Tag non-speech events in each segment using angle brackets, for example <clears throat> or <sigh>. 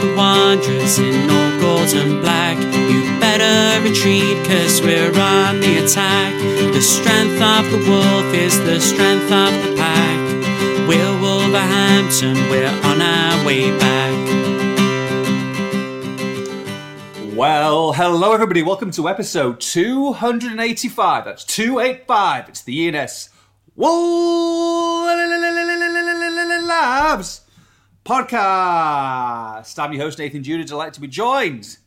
the Wanderers in all gold and black. You better retreat, cause we're on the attack. The strength of the wolf is the strength of the pack. We're Wolverhampton, we're on our way back. Well, hello everybody. Welcome to episode 285. That's 285. It's the ENS Labs podcast. I'm your host Nathan Judah. Delighted to be joined,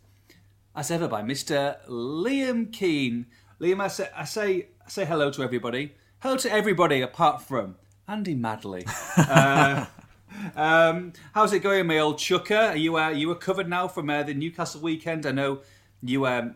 as ever, by Mr. Liam Keen. Liam, I say, I say, I say hello to everybody. Hello to everybody apart from Andy Madley. <laughs> Uh, um, how's it going, my old chucker? Are you uh, you recovered now from uh, the Newcastle weekend? I know you. Um,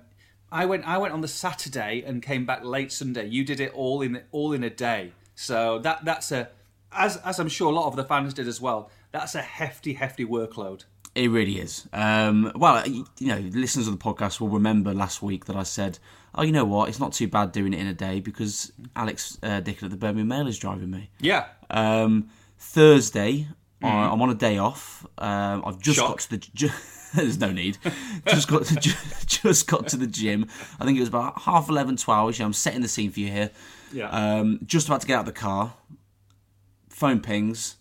I went I went on the Saturday and came back late Sunday. You did it all in all in a day. So that that's a as as I'm sure a lot of the fans did as well. That's a hefty hefty workload. It really is. Um, well, you know, listeners of the podcast will remember last week that I said, "Oh, you know what? It's not too bad doing it in a day because Alex uh, Dicken at the Birmingham Mail is driving me." Yeah. Um, Thursday, I- I'm on a day off. Um, I've just Shock. got to the. <laughs> Ju- There's no need. Just got to, ju- <laughs> just got to the gym. I think it was about half 11, 12. I'm setting the scene for you here. Yeah. Um, just about to get out of the car. Phone pings.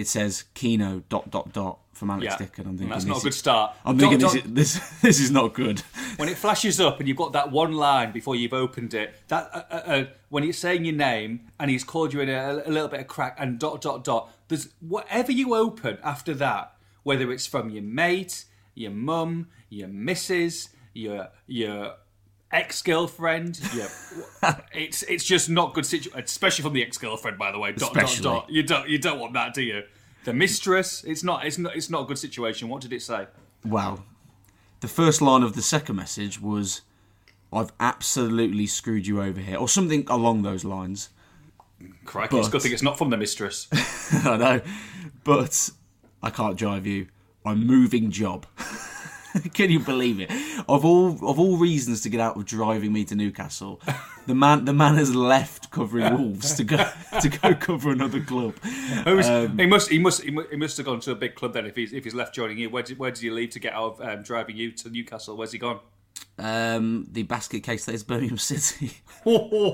It says Kino dot dot dot from Alex yeah. Dicken. I'm thinking that's not a good start. I'm thinking this is, this <laughs> this is not good. when it flashes up and you've got that one line before you've opened it, that uh, uh, uh, when he's saying your name and he's called you in a, a little bit of crack and dot dot dot, there's whatever you open after that, whether it's from your mate, your mum, your missus, your your ex girlfriend, your, it's it's just not good situation, especially from the ex girlfriend, by the way. Dot Especially. dot dot. You don't you don't want that, do you? The mistress, it's not it's not it's not a good situation. What did it say? Wow. The first line of the second message was, "I've absolutely screwed you over here," or something along those lines. Crikey, it's a But- good thing it's not from the mistress. <laughs> I know, but I can't drive you. I'm moving job. <laughs> <laughs> Can you believe it? Of all of all reasons to get out of driving me to Newcastle, the man the man has left covering Wolves to go to go cover another club. He, was- Um, he must, he must, he must have gone to a big club then. If he's if he's left joining you, where did where did he leave to get out of um, driving you to Newcastle? Where's he gone? Um, the basket case that is Birmingham City. <laughs> no,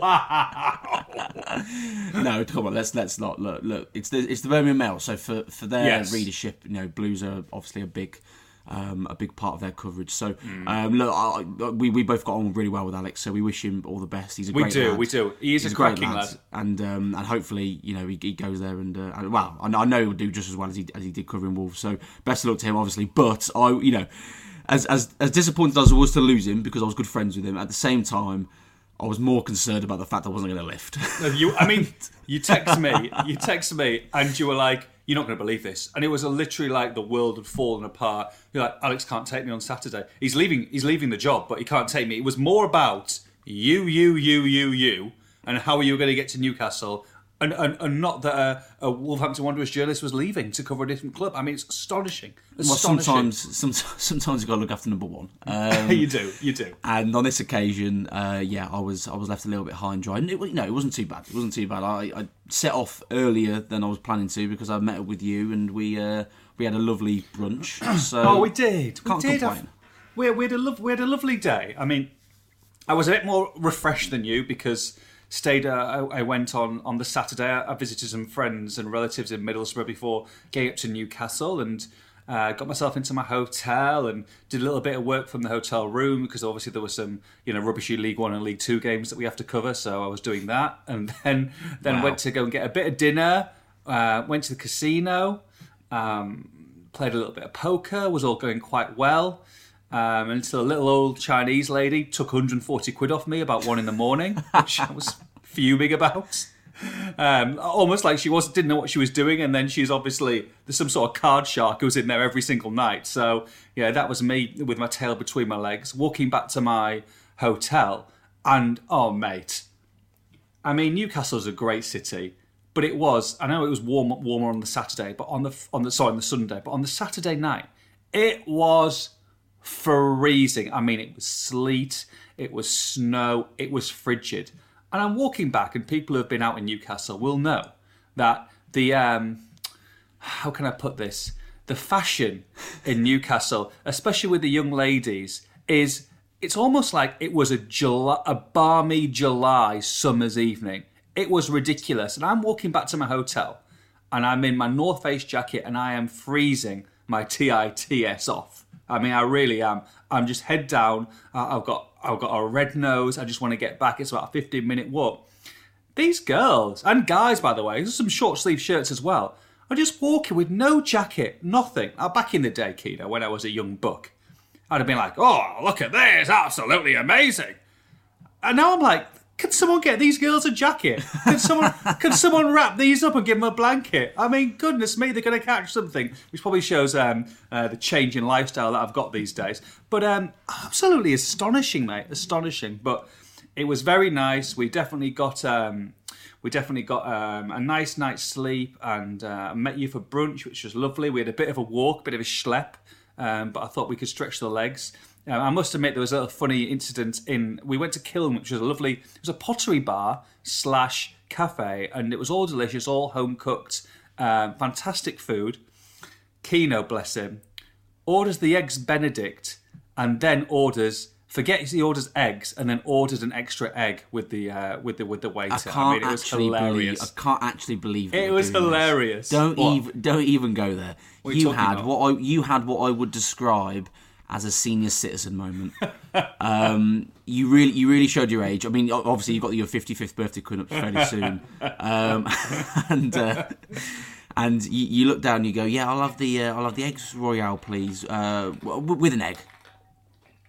come on, let's let's not look. Look, it's the it's the Birmingham Mail. So for for their Yes. readership, you know, Blues are obviously a big. Um, a big part of their coverage. So, Hmm. um, look, I, I- we we both got on really well with Alex. So we wish him all the best. He's a We great do, lad. we do. He is He's a great cracking lad. and um, and hopefully, you know, he, he goes there and, uh, and well, I know, I know he'll do just as well as he as he did covering Wolves. So best of luck to him, obviously. But I, you know, as as as disappointed as I was to lose him because I was good friends with him. At the same time, I was more concerned about the fact I wasn't going to lift. You, I mean, <laughs> you text me, you text me, and you were like, "You're not going to believe this," and it was literally like the world had fallen apart. You're like, "Alex can't take me on Saturday. He's leaving. He's leaving the job, but he can't take me." It was more about you, you, you, you, you, and how are you going to get to Newcastle. And, and, and not that a, a Wolverhampton Wanderers journalist was leaving to cover a different club. I mean, it's astonishing. well, Astonishing. sometimes, some, sometimes you got to look after number one. <laughs> Um, you do, you do. And on this occasion, uh, yeah, I was I was left a little bit high and dry. And it, you know, it wasn't too bad. It wasn't too bad. I, I set off earlier than I was planning to because I met up with you and we uh, we had a lovely brunch. <clears throat> So Oh, we did. We Can't did. complain. We, we had a lov- we had a lovely day. I mean, I was a bit more refreshed than you because stayed. Uh, I, I went on on the Saturday. I, I visited some friends and relatives in Middlesbrough before getting up to Newcastle and. Uh, got myself into my hotel and did a little bit of work from the hotel room because obviously there were some you know rubbishy League One and League Two games that we have to cover. So I was doing that, and <laughs> then then Wow. went to go and get a bit of dinner. Uh, went to the casino. Um, played a little bit of poker, was all going quite well. Um, until a little old Chinese lady took 140 quid off me about one in the morning, <laughs> which I was fuming about. Um, almost like she was didn't know what she was doing, and then she's obviously there's some sort of card shark who's in there every single night. So yeah, that was me with my tail between my legs, walking back to my hotel, and oh mate, I mean Newcastle's a great city, but it was I know it was warm warmer on the Saturday, but on the on the sorry on the Sunday, but on the Saturday night it was freezing. I mean, it was sleet, it was snow, it was frigid. And I'm walking back, and people who have been out in Newcastle will know that the um, how can I put this? the fashion in Newcastle, especially with the young ladies, is it's almost like it was a July, a balmy July summer's evening. It was ridiculous, and I'm walking back to my hotel, and I'm in my North Face jacket, and I am freezing my TITS off. I mean, I really am. I'm just head down. I've got I've got a red nose. I just want to get back. It's about a 15 minute walk. These girls and guys, by the way, there's some short sleeve shirts as well, I'm just walking with no jacket, nothing. Now, back in the day, Kino, when I was a young buck, I'd have been like, "Oh, look at this! Absolutely amazing!" And now I'm like, "Can someone get these girls a jacket? Can someone <laughs> can someone wrap these up and give them a blanket?" I mean, goodness me, they're going to catch something, which probably shows um, uh, the change in lifestyle that I've got these days. But um, absolutely astonishing, mate, astonishing. But it was very nice. We definitely got. Um, we definitely got um, a nice night's sleep and uh, met you for brunch, which was lovely. We had a bit of a walk, a bit of a schlep, um, but I thought we could stretch the legs. Uh, I must admit there was a funny incident in. We went to Kiln, which was a lovely. It was a pottery bar slash cafe, and it was all delicious, all home cooked, um, fantastic food. Kino, bless him, orders the eggs Benedict, and then orders. Forgets he orders eggs, and then orders an extra egg with the uh, with the with the waiter. I can't mean, it was actually hilarious. believe. I can't actually believe that It was doing this. hilarious. Don't What? even don't even go there. you you had about? what I you had what I would describe as a senior citizen moment. um, you really you really showed your age. I mean, obviously you've got your 55th birthday coming up fairly soon, um, <laughs> and uh, and you, you look down and you go, yeah, I'll have the uh, I'll have the eggs royale, please, uh, w- with an egg.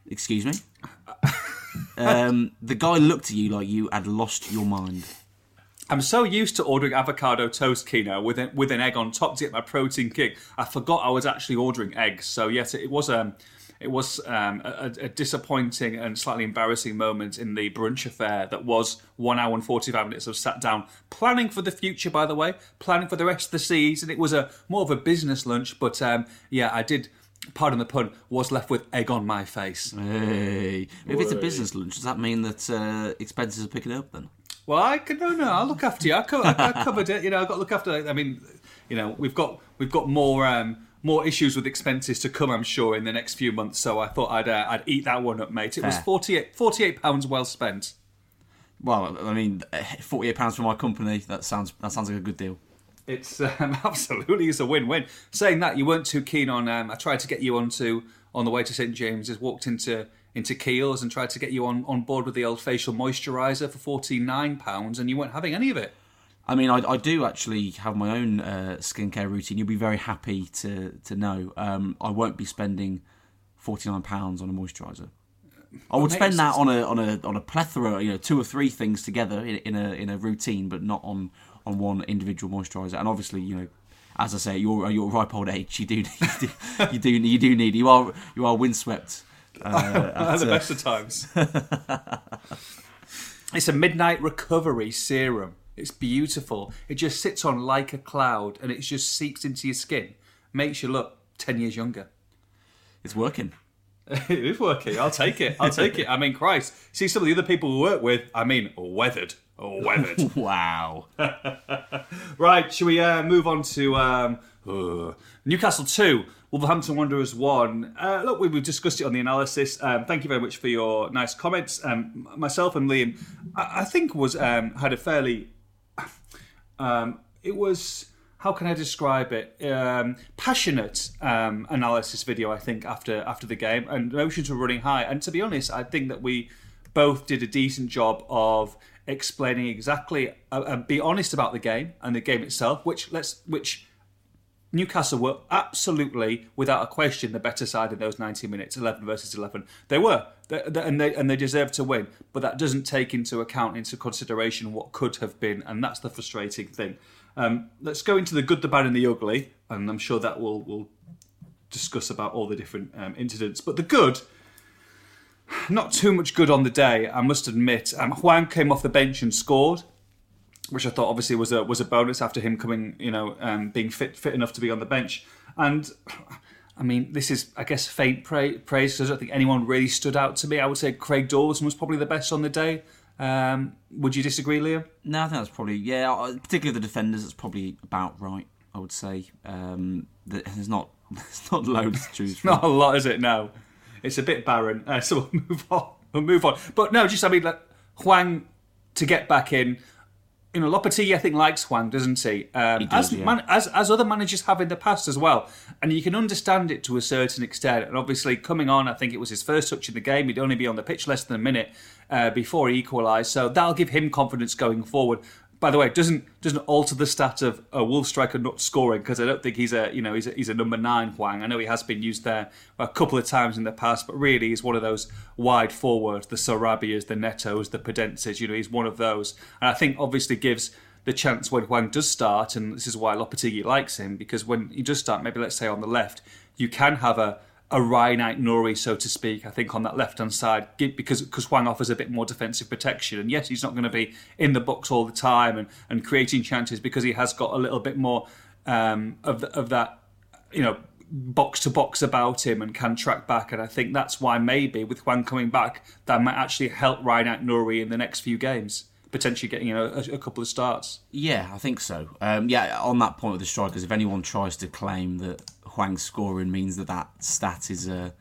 Excuse me. Um, the guy looked at you like you had lost your mind. I'm so used to ordering avocado toast Kino with an, with an egg on top to get my protein kick. I forgot I was actually ordering eggs. So yes, it was um, it was um, a, a disappointing and slightly embarrassing moment in the brunch affair that was one hour and 45 minutes of sat down planning for the future. By the way, planning for the rest of the season. It was a more of a business lunch, but um, yeah, I did. Pardon the pun. Was left with egg on my face. Hey, if it's a business lunch, does that mean that uh, expenses are picking up then? Well, I could no, no. I'll look after you. I, co- I, I covered it. You know, I've got to look after. I mean, you know, we've got we've got more um, more issues with expenses to come. I'm sure in the next few months. So I thought I'd uh, I'd eat that one up, mate. It was Fair. 48, 48 pounds well spent. Well, I mean, forty-eight pounds for my company. That sounds that sounds like a good deal. It's <laughs> um, absolutely it's a win-win. Saying that, you weren't too keen on. Um, I tried to get you onto on the way to St James's. Walked into into Kiehl's and tried to get you on, on board with the old facial moisturiser for forty nine pounds, and you weren't having any of it. I mean, I, I do actually have my own uh, skincare routine. You'll be very happy to to know. Um, I won't be spending forty nine pounds on a moisturiser. I would spend that on a on a on a plethora, you know, two or three things together in, in a in a routine, but not on on one individual moisturiser. And obviously, you know, as I say, you're you're ripe old age. You do <laughs> you do you do, you do need you are you are windswept. Uh, <laughs> At at, the uh, best of times. <laughs> it's a midnight recovery serum. It's beautiful. It just sits on like a cloud and it just seeps into your skin. Makes you look 10 years younger. it's working. <laughs> it is working. I'll take it. I'll take it. I mean, Christ. See some of the other people we work with, I mean, weathered. Weathered. <laughs> Wow. <laughs> Right, shall we uh, move on to um, uh, Newcastle 2, Wolverhampton Wanderers 1? Uh, look, we- we've discussed it on the analysis. Um, thank you very much for your nice comments. Um, myself and Liam, I, I think, was um, had a fairly. Um, it was. How can I describe it? Um, passionate um, analysis video, I think, after after the game, and emotions were running high. And to be honest, I think that we both did a decent job of explaining exactly uh, and be honest about the game and the game itself, which let's which Newcastle were absolutely, without a question, the better side in those 90 minutes, 11 versus 11. They were, and they and they deserved to win. But that doesn't take into account, into consideration, what could have been, and that's the frustrating thing. Um, let's go into the good, the bad, and the ugly, and I'm sure that we'll we'll discuss about all the different um, incidents. But the good, not too much good on the day, I must admit. Um, Juan came off the bench and scored which I thought obviously was a was a bonus after him coming, you know, um, being fit fit enough to be on the bench. And I mean, this is I guess faint pra- praise because I don't think anyone really stood out to me. I would say Craig Dawson was probably the best on the day. Um, would you disagree, Liam? No, I think that's probably yeah. Particularly the defenders, it's probably about right. I would say um, there's not <laughs> There's not loads to choose <laughs> from. Not a lot, is it? No, it's a bit barren. Uh, so we'll <laughs> move on. We'll move on. But no, just I mean, like Hwang to get back in. You know, Lopetegui I think likes Hwang, doesn't he? Um, He does, as, yeah. man, as as other managers have in the past as well, and you can understand it to a certain extent. And obviously, coming on, I think it was his first touch in the game. He'd only be on the pitch less than a minute uh, before he equalised, so that'll give him confidence going forward. By the way, it doesn't doesn't alter the stat of a Wolf striker not scoring because I don't think he's a you know he's a, he's a number nine Hwang. I know he has been used there a couple of times in the past, but really he's one of those wide forwards, the Sarabias, the Netos, the Podences. You know, he's one of those, and I think obviously gives the chance when Hwang does start, and this is why Lopetegui likes him because when he does start, maybe let's say on the left, you can have a a Rayan Aït-Nouri, so to speak, I think on that left hand side because because Hwang offers a bit more defensive protection. And yes, he's not going to be in the box all the time and, and creating chances because he has got a little bit more um, of of that, you know, box to box about him and can track back. And I think that's why maybe with Hwang coming back, that might actually help Rayan Aït-Nouri in the next few games, potentially getting you know a, a couple of starts. Yeah, I think so. Um, yeah, on that point with the strikers, if anyone tries to claim that Hwang scoring means that that stat is uh,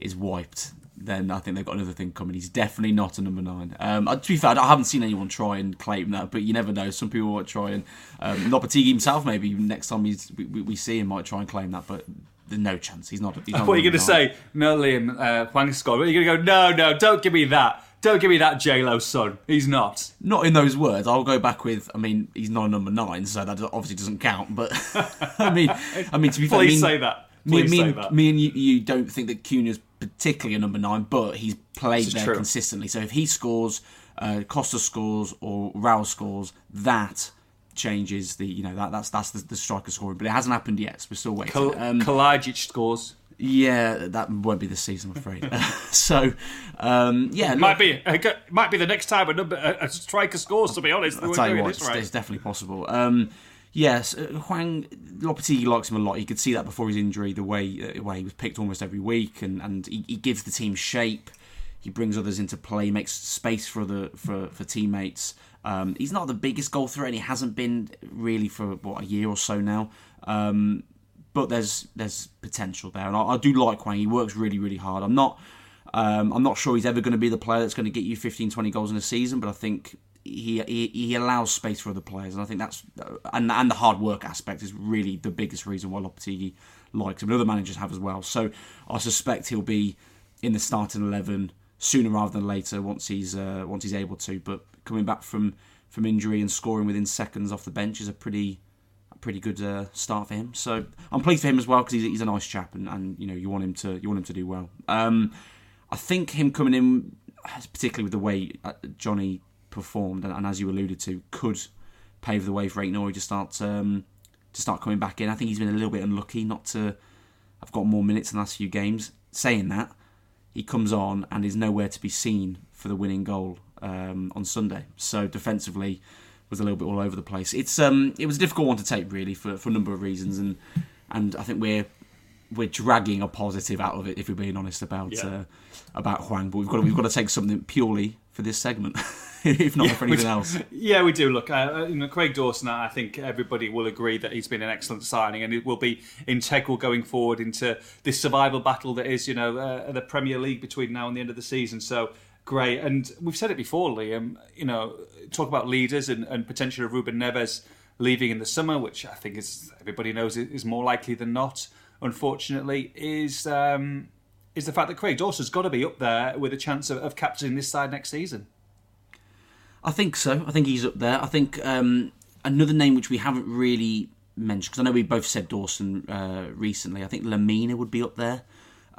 is wiped, then I think they've got another thing coming. He's definitely not a number nine. Um, uh, to be fair, I haven't seen anyone try and claim that, but you never know. Some people might try and um, Lopetegui himself, maybe next time he's, we, we see him, might try and claim that, but there's no chance. He's not. He's not What are you going to say? No, Liam, uh, Hwang scored. What are you going to go? No, no, don't give me that. Don't give me that J Lo son. He's not. Not in those words. I'll go back with. I mean, he's not a number nine, so that obviously doesn't count. But <laughs> I mean, I mean to be fair, I mean, say that. Me, Please me, say and, that. me and you, you don't think that Cunha's particularly a number nine, but he's played there true. consistently. So if he scores, uh, Costa scores, or Raul scores, that changes the you know that that's that's the, the striker scoring. But it hasn't happened yet. So we're still waiting. Kal- um, Kalajdzic scores. Yeah, that won't be the season, I'm afraid. <laughs> so um, yeah, Might look, be. uh, Might be the next time a, number, a, a striker scores. To be honest, I'll tell you what, it's, right. it's definitely possible. Um, yes, uh, Hwang Lopetegui likes him a lot. You could see that before his injury, the way uh, way he was picked almost every week, and, and he, he gives the team shape. He brings others into play, makes space for the for, for teammates. Um, he's not the biggest goal threat, and he hasn't been really for what a year or so now. Um, but there's there's potential there, and I, I do like Hwang. He works really really hard. I'm not um, I'm not sure he's ever going to be the player that's going to get you 15, 20 goals in a season, but I think he, he he allows space for other players, and I think that's and and the hard work aspect is really the biggest reason why Lopetegui likes him. And other managers have as well. So I suspect he'll be in the starting eleven sooner rather than later once he's uh, once he's able to. But coming back from from injury and scoring within seconds off the bench is a pretty pretty good uh, start for him. So I'm pleased for him as well because he's, he's a nice chap, and, and you know you want him to you want him to do well. Um, I think him coming in, particularly with the way uh, Johnny performed, and, and as you alluded to, could pave the way for Aït-Nouri to start um, to start coming back in. I think he's been a little bit unlucky not to have got more minutes in the last few games. Saying that, he comes on and is nowhere to be seen for the winning goal um, on Sunday. So defensively, was a little bit all over the place. It's um, it was a difficult one to take really for, for a number of reasons, and and I think we're we're dragging a positive out of it if we're being honest about Yeah. uh, about Hwang. But we've got to, we've got to take something purely for this segment, <laughs> if not for anything else. Yeah, we do. Look, uh, you know, Craig Dawson. I think everybody will agree that he's been an excellent signing, and it will be integral going forward into this survival battle that is, you know, uh, the Premier League between now and the end of the season. So great, and we've said it before, Liam. You know, talk about leaders and, and potential of Ruben Neves leaving in the summer, which I think is everybody knows is more likely than not. Unfortunately, is um, is the fact that Craig Dawson's got to be up there with a chance of, of captaining this side next season. I think so. I think he's up there. I think um, another name which we haven't really mentioned because I know we both said Dawson uh, recently. I think Lemina would be up there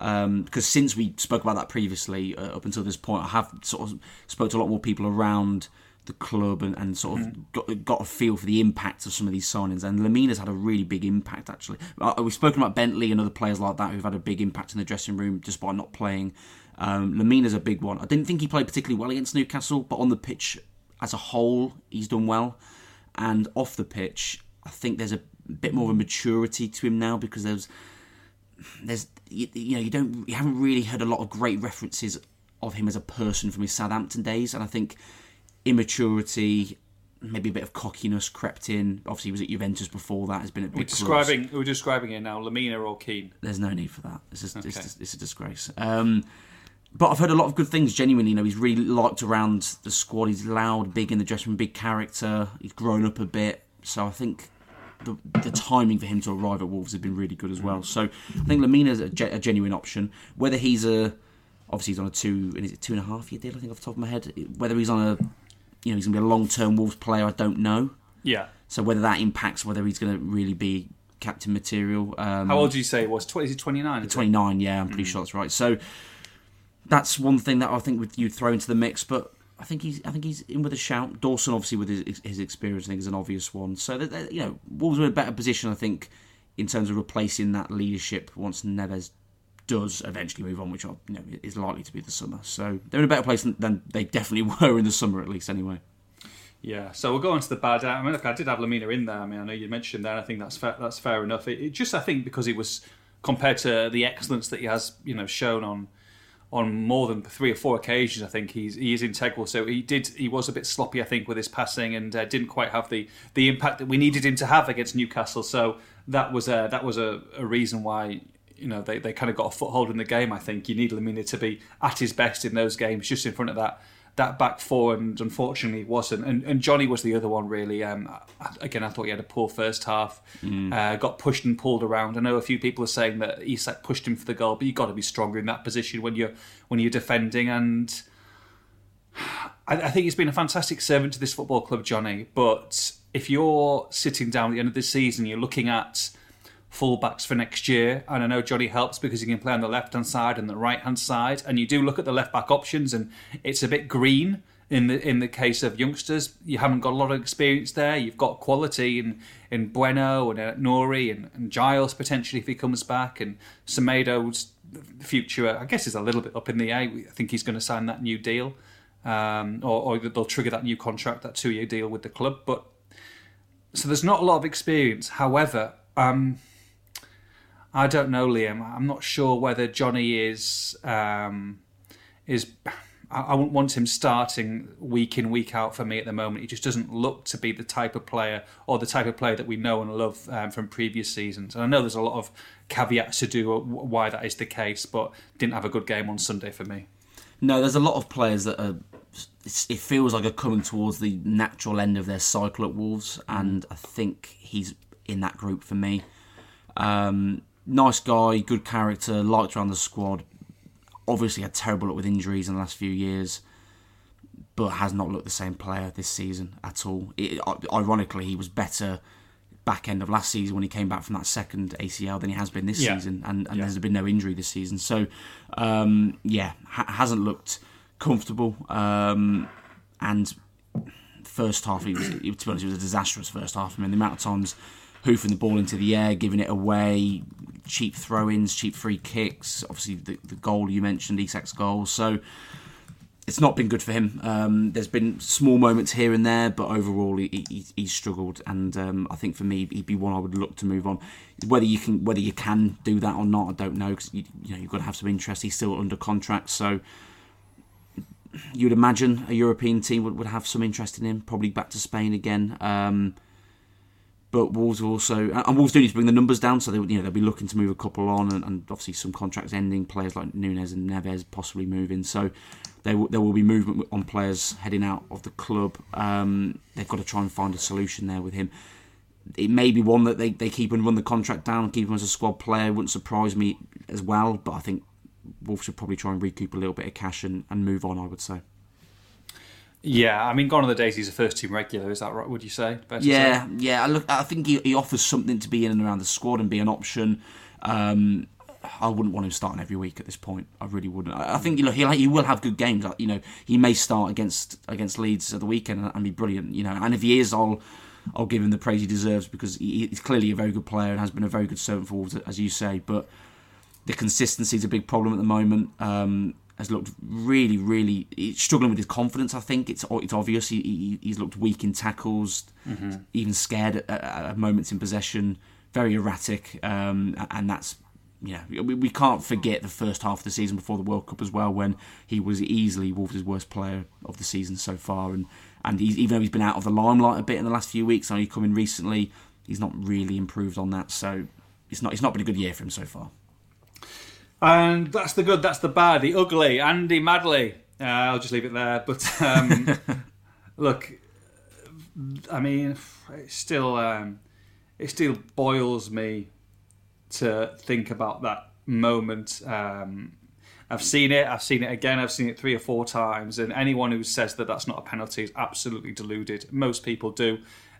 um, because since we spoke about that previously, uh, up until this point, I have sort of spoke to a lot more people around the club and, and sort of got, got a feel for the impact of some of these signings. And Lemina's had a really big impact actually. Uh, we've spoken about Bentley and other players like that who've had a big impact in the dressing room just by not playing. Um, Lemina's a big one. I didn't think he played particularly well against Newcastle, but on the pitch as a whole, he's done well. And off the pitch, I think there's a bit more of a maturity to him now because there's there's you, you know you don't you haven't really heard a lot of great references of him as a person from his Southampton days, and I think immaturity, maybe a bit of cockiness crept in. Obviously, he was at Juventus before that. Has been We're big clubs. describing, we're describing it now, Lemina or Keen. There's no need for that. It's just, it's, Okay. just- it's a disgrace. Um, but I've heard a lot of good things. Genuinely, you know, he's really liked around the squad. He's loud, big in the dressing room, big character. He's grown up a bit, so I think the, the timing for him to arrive at Wolves has been really good as well. So I think Lemina's a, ge- a genuine option. Whether he's a obviously he's on a two and is it two and a half year deal? I think off the top of my head. Whether he's on a you know he's going to be a long term Wolves player, I don't know. Yeah. So whether that impacts whether he's going to really be captain material. Um, How old do you say he was? 20, is he twenty nine? Twenty nine. yeah, I'm pretty sure that's right. So that's one thing that I think with you throw into the mix, but I think he's I think he's in with a shout. Dawson, obviously, with his, his experience, I think is an obvious one. So that, you know, Wolves are in a better position, I think, in terms of replacing that leadership once Neves does eventually move on, which you know is likely to be the summer. So they're in a better place than, than they definitely <laughs> were in the summer, at least anyway. Yeah, so we'll go on to the bad. I mean, look, I did have Lemina in there. I mean, I know you mentioned that. I think that's fair, that's fair enough. It, it just, I think, because he was compared to the excellence that he has, you know, shown on on more than three or four occasions. I think he's he is integral. So he did. He was a bit sloppy, I think, with his passing, and uh, didn't quite have the the impact that we needed him to have against Newcastle. So that was a that was a, a reason why. You know they, they kind of got a foothold in the game. I think you need Lemina to be at his best in those games, just in front of that that back four, and unfortunately wasn't. And, and Johnny was the other one, really. Um, again, I thought he had a poor first half. Uh, got pushed and pulled around. I know a few people are saying that Isak pushed him for the goal, but you've got to be stronger in that position when you're when you're defending. And I, I think he's been a fantastic servant to this football club, Johnny. But if you're sitting down at the end of the season, you're looking at fullbacks for next year. And I know Johnny helps because he can play on the left hand side and the right hand side. And you do look at the left back options, and it's a bit green in the in the case of youngsters. You haven't got a lot of experience there. You've got quality in in Bueno and uh, Nouri and, and Giles potentially if he comes back, and Semedo's future I guess is a little bit up in the air. I think he's going to sign that new deal. Um, or, or they'll trigger that new contract, that two-year deal with the club. But so there's not a lot of experience. However, um, I don't know, Liam. I'm not sure whether Johnny is um, is. I wouldn't want him starting week in week out for me at the moment. He just doesn't look to be the type of player or the type of player that we know and love um, from previous seasons. And I know there's a lot of caveats to do why that is the case, but didn't have a good game on Sunday for me. No, there's a lot of players that are. It feels like are coming towards the natural end of their cycle at Wolves, and I think he's in that group for me. Um, nice guy, good character, liked around the squad. Obviously, had terrible luck with injuries in the last few years, but has not looked the same player this season at all. It, ironically, he was better back end of last season when he came back from that second ACL than he has been this Yeah. season, and, and Yeah. there's been no injury this season. So, um, yeah, ha- hasn't looked comfortable. Um, and first half, he was, to be honest, it was a disastrous first half. I mean, the amount of times hoofing the ball into the air, giving it away, cheap throw-ins, cheap free kicks. Obviously, the, the goal you mentioned, Isak's goal. So it's not been good for him. Um, there's been small moments here and there, but overall he, he, he's struggled. And um, I think for me, he'd be one I would look to move on. Whether you can whether you can do that or not, I don't know because you, you know you've got to have some interest. He's still under contract, so you'd imagine a European team would, would have some interest in him. Probably back to Spain again. Um, but Wolves are also and Wolves do need to bring the numbers down, so they you know they'll be looking to move a couple on, and, and obviously some contracts ending. Players like Nunes and Neves possibly moving, so there will, there will be movement on players heading out of the club. Um, they've got to try and find a solution there with him. It may be one that they, they keep and run the contract down keep him as a squad player. Wouldn't surprise me as well, but I think Wolves should probably try and recoup a little bit of cash and, and move on. I would say. Yeah, I mean, gone are the days he's a first team regular. Is that right? Would you say? Yeah, yeah. I look, I think he, he offers something to be in and around the squad and be an option. Um, I wouldn't want him starting every week at this point. I really wouldn't. I I think you know he'll, he will have good games. You know he may start against against Leeds at the weekend and, and be brilliant. You know, and if he is, I'll I'll give him the praise he deserves because he, he's clearly a very good player and has been a very good servant for Wolves, as you say. But the consistency is a big problem at the moment. Um, has looked really, really he's struggling with his confidence. I think it's it's obvious. He, he he's looked weak in tackles, even scared at, at, at moments in possession. Very erratic, um, and that's you know, we, we can't forget the first half of the season before the World Cup as well, when he was easily Wolves' worst player of the season so far, and and he's, even though he's been out of the limelight a bit in the last few weeks, only coming recently, he's not really improved on that. So it's not it's not been a good year for him so far. And that's the good, that's the bad, the ugly. Andy Madley. Uh, I'll just leave it there. But um, <laughs> look, I mean, it still um, it still boils me to think about that moment. Um, I've seen it. I've seen it again. I've seen it three or four times. And anyone who says that that's not a penalty is absolutely deluded. Most people do.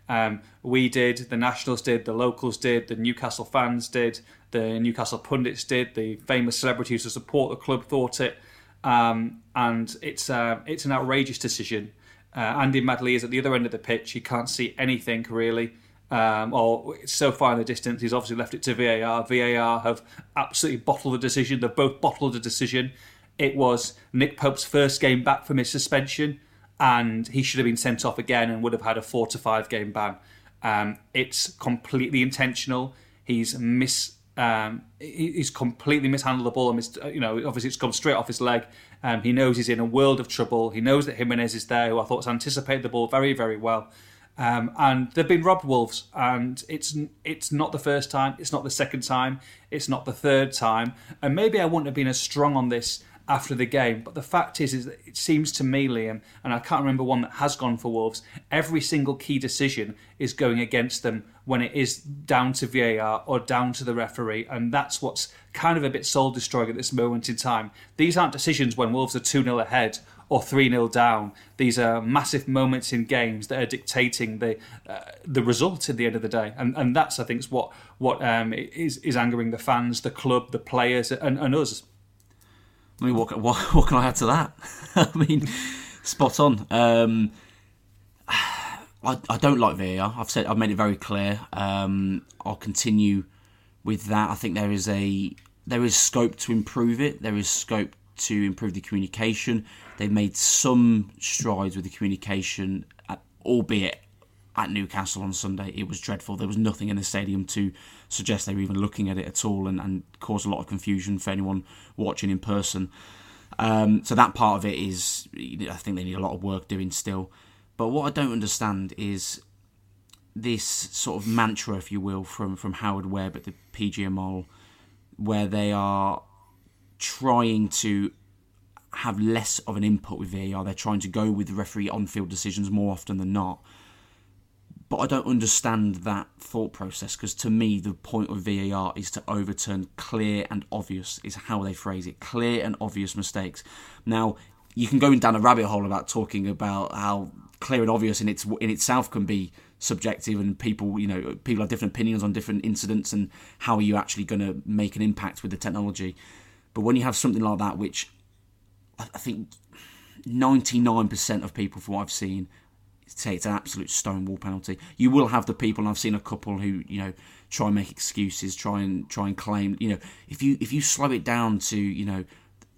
Um, we did. The Nationals did. The locals did. The Newcastle fans did. The Newcastle pundits did. The famous celebrities who support the club thought it. Um, and it's uh, it's an outrageous decision. Uh, Andy Madley is at the other end of the pitch. He can't see anything really um, or so far in the distance. He's obviously left it to VAR. VAR have absolutely bottled the decision. They've both bottled the decision. It was Nick Pope's first game back from his suspension, and he should have been sent off again and would have had a four to five game ban. Um, it's completely intentional. He's miss. Um, he's completely mishandled the ball, and mis- you know, obviously it's gone straight off his leg. Um, he knows he's in a world of trouble. He knows that Jimenez is there, who I thought anticipated the ball very, very well. Um, and they've been robbed Wolves, and it's it's not the first time, it's not the second time, it's not the third time, and maybe I wouldn't have been as strong on this after the game. But the fact is, is that it seems to me, Liam, and I can't remember one that has gone for Wolves. Every single key decision is going against them when it is down to VAR or down to the referee, and that's what's kind of a bit soul destroying at this moment in time. These aren't decisions when Wolves are two 0 ahead or 3 0 down. These are massive moments in games that are dictating the uh, the result at the end of the day. And and that's, I think, is what, what um, is, is angering the fans, the club, the players, and, and us. I mean, what, what, what can I add to that? <laughs> I mean, spot on. Um, <sighs> I, I don't like VAR. I've said I've made it very clear. Um, I'll continue with that. I think there is a there is scope to improve it. There is scope to improve the communication. They've made some strides with the communication, at, albeit at Newcastle on Sunday. It was dreadful. There was nothing in the stadium to suggest they were even looking at it at all and, and caused a lot of confusion for anyone watching in person. Um, so that part of it is, I think they need a lot of work doing still. But what I don't understand is this sort of mantra, if you will, from, from Howard Webb at the PGMOL, where they are trying to have less of an input with VAR. They're trying to go with the referee on field decisions more often than not. But I don't understand that thought process because to me, the point of VAR is to overturn clear and obvious, is how they phrase it clear and obvious mistakes. Now, you can go down a rabbit hole about talking about how clear and obvious in its in itself can be subjective and people you know people have different opinions on different incidents and how are you actually going to make an impact with the technology but when you have something like that which I think 99% of people, from what I've seen, say it's an absolute stonewall penalty. You will have the people, I've seen a couple who you know try and make excuses, try and try and claim. You know, if you if you slow it down to you know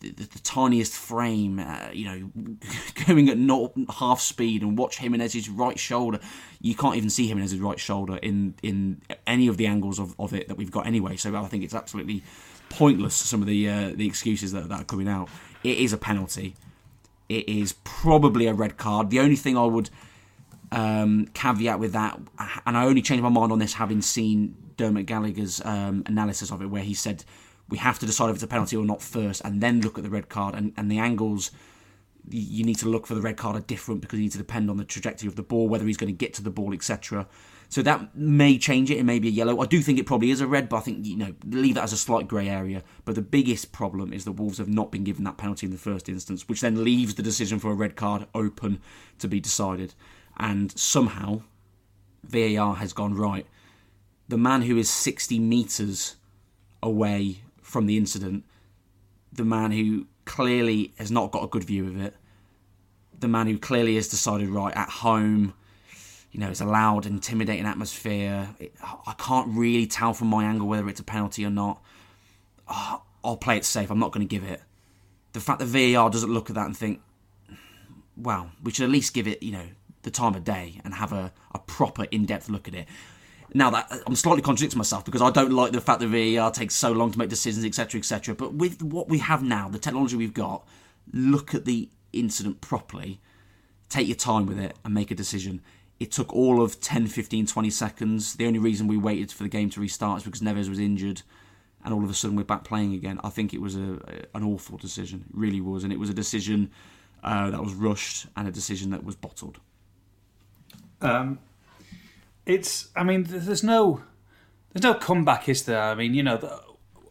the, the, the tiniest frame, uh, you know, <laughs> going at not half speed, and watch Jimenez's right shoulder, you can't even see Jimenez's right shoulder in in any of the angles of, of it that we've got anyway. So I think it's absolutely pointless. Some of the uh, the excuses that, that are coming out. It is a penalty. It is probably a red card. The only thing I would um, caveat with that, and I only changed my mind on this having seen Dermot Gallagher's um, analysis of it, where he said we have to decide if it's a penalty or not first, and then look at the red card. And, and the angles you need to look for the red card are different because you need to depend on the trajectory of the ball, whether he's going to get to the ball, etc. So that may change it. It may be a yellow. I do think it probably is a red, but I think you know leave that as a slight grey area. But the biggest problem is the Wolves have not been given that penalty in the first instance, which then leaves the decision for a red card open to be decided. And somehow VAR has gone right. The man who is 60 metres away from the incident, the man who clearly has not got a good view of it, the man who clearly has decided right at home you know, it's a loud, intimidating atmosphere. It, I can't really tell from my angle whether it's a penalty or not. Oh, I'll play it safe. I'm not going to give it. The fact that VAR doesn't look at that and think, well, we should at least give it, you know, the time of day and have a, a proper in-depth look at it. Now that I'm slightly contradicting myself because I don't like the fact that VAR takes so long to make decisions, etc., etc. But with what we have now, the technology we've got, look at the incident properly, take your time with it, and make a decision. It took all of 10, 15, 20 seconds. The only reason we waited for the game to restart is because Neves was injured, and all of a sudden we're back playing again. I think it was a, an awful decision, it really was, and it was a decision uh, that was rushed and a decision that was bottled. Um, it's. I mean, there's no, there's no comeback, is there? I mean, you know,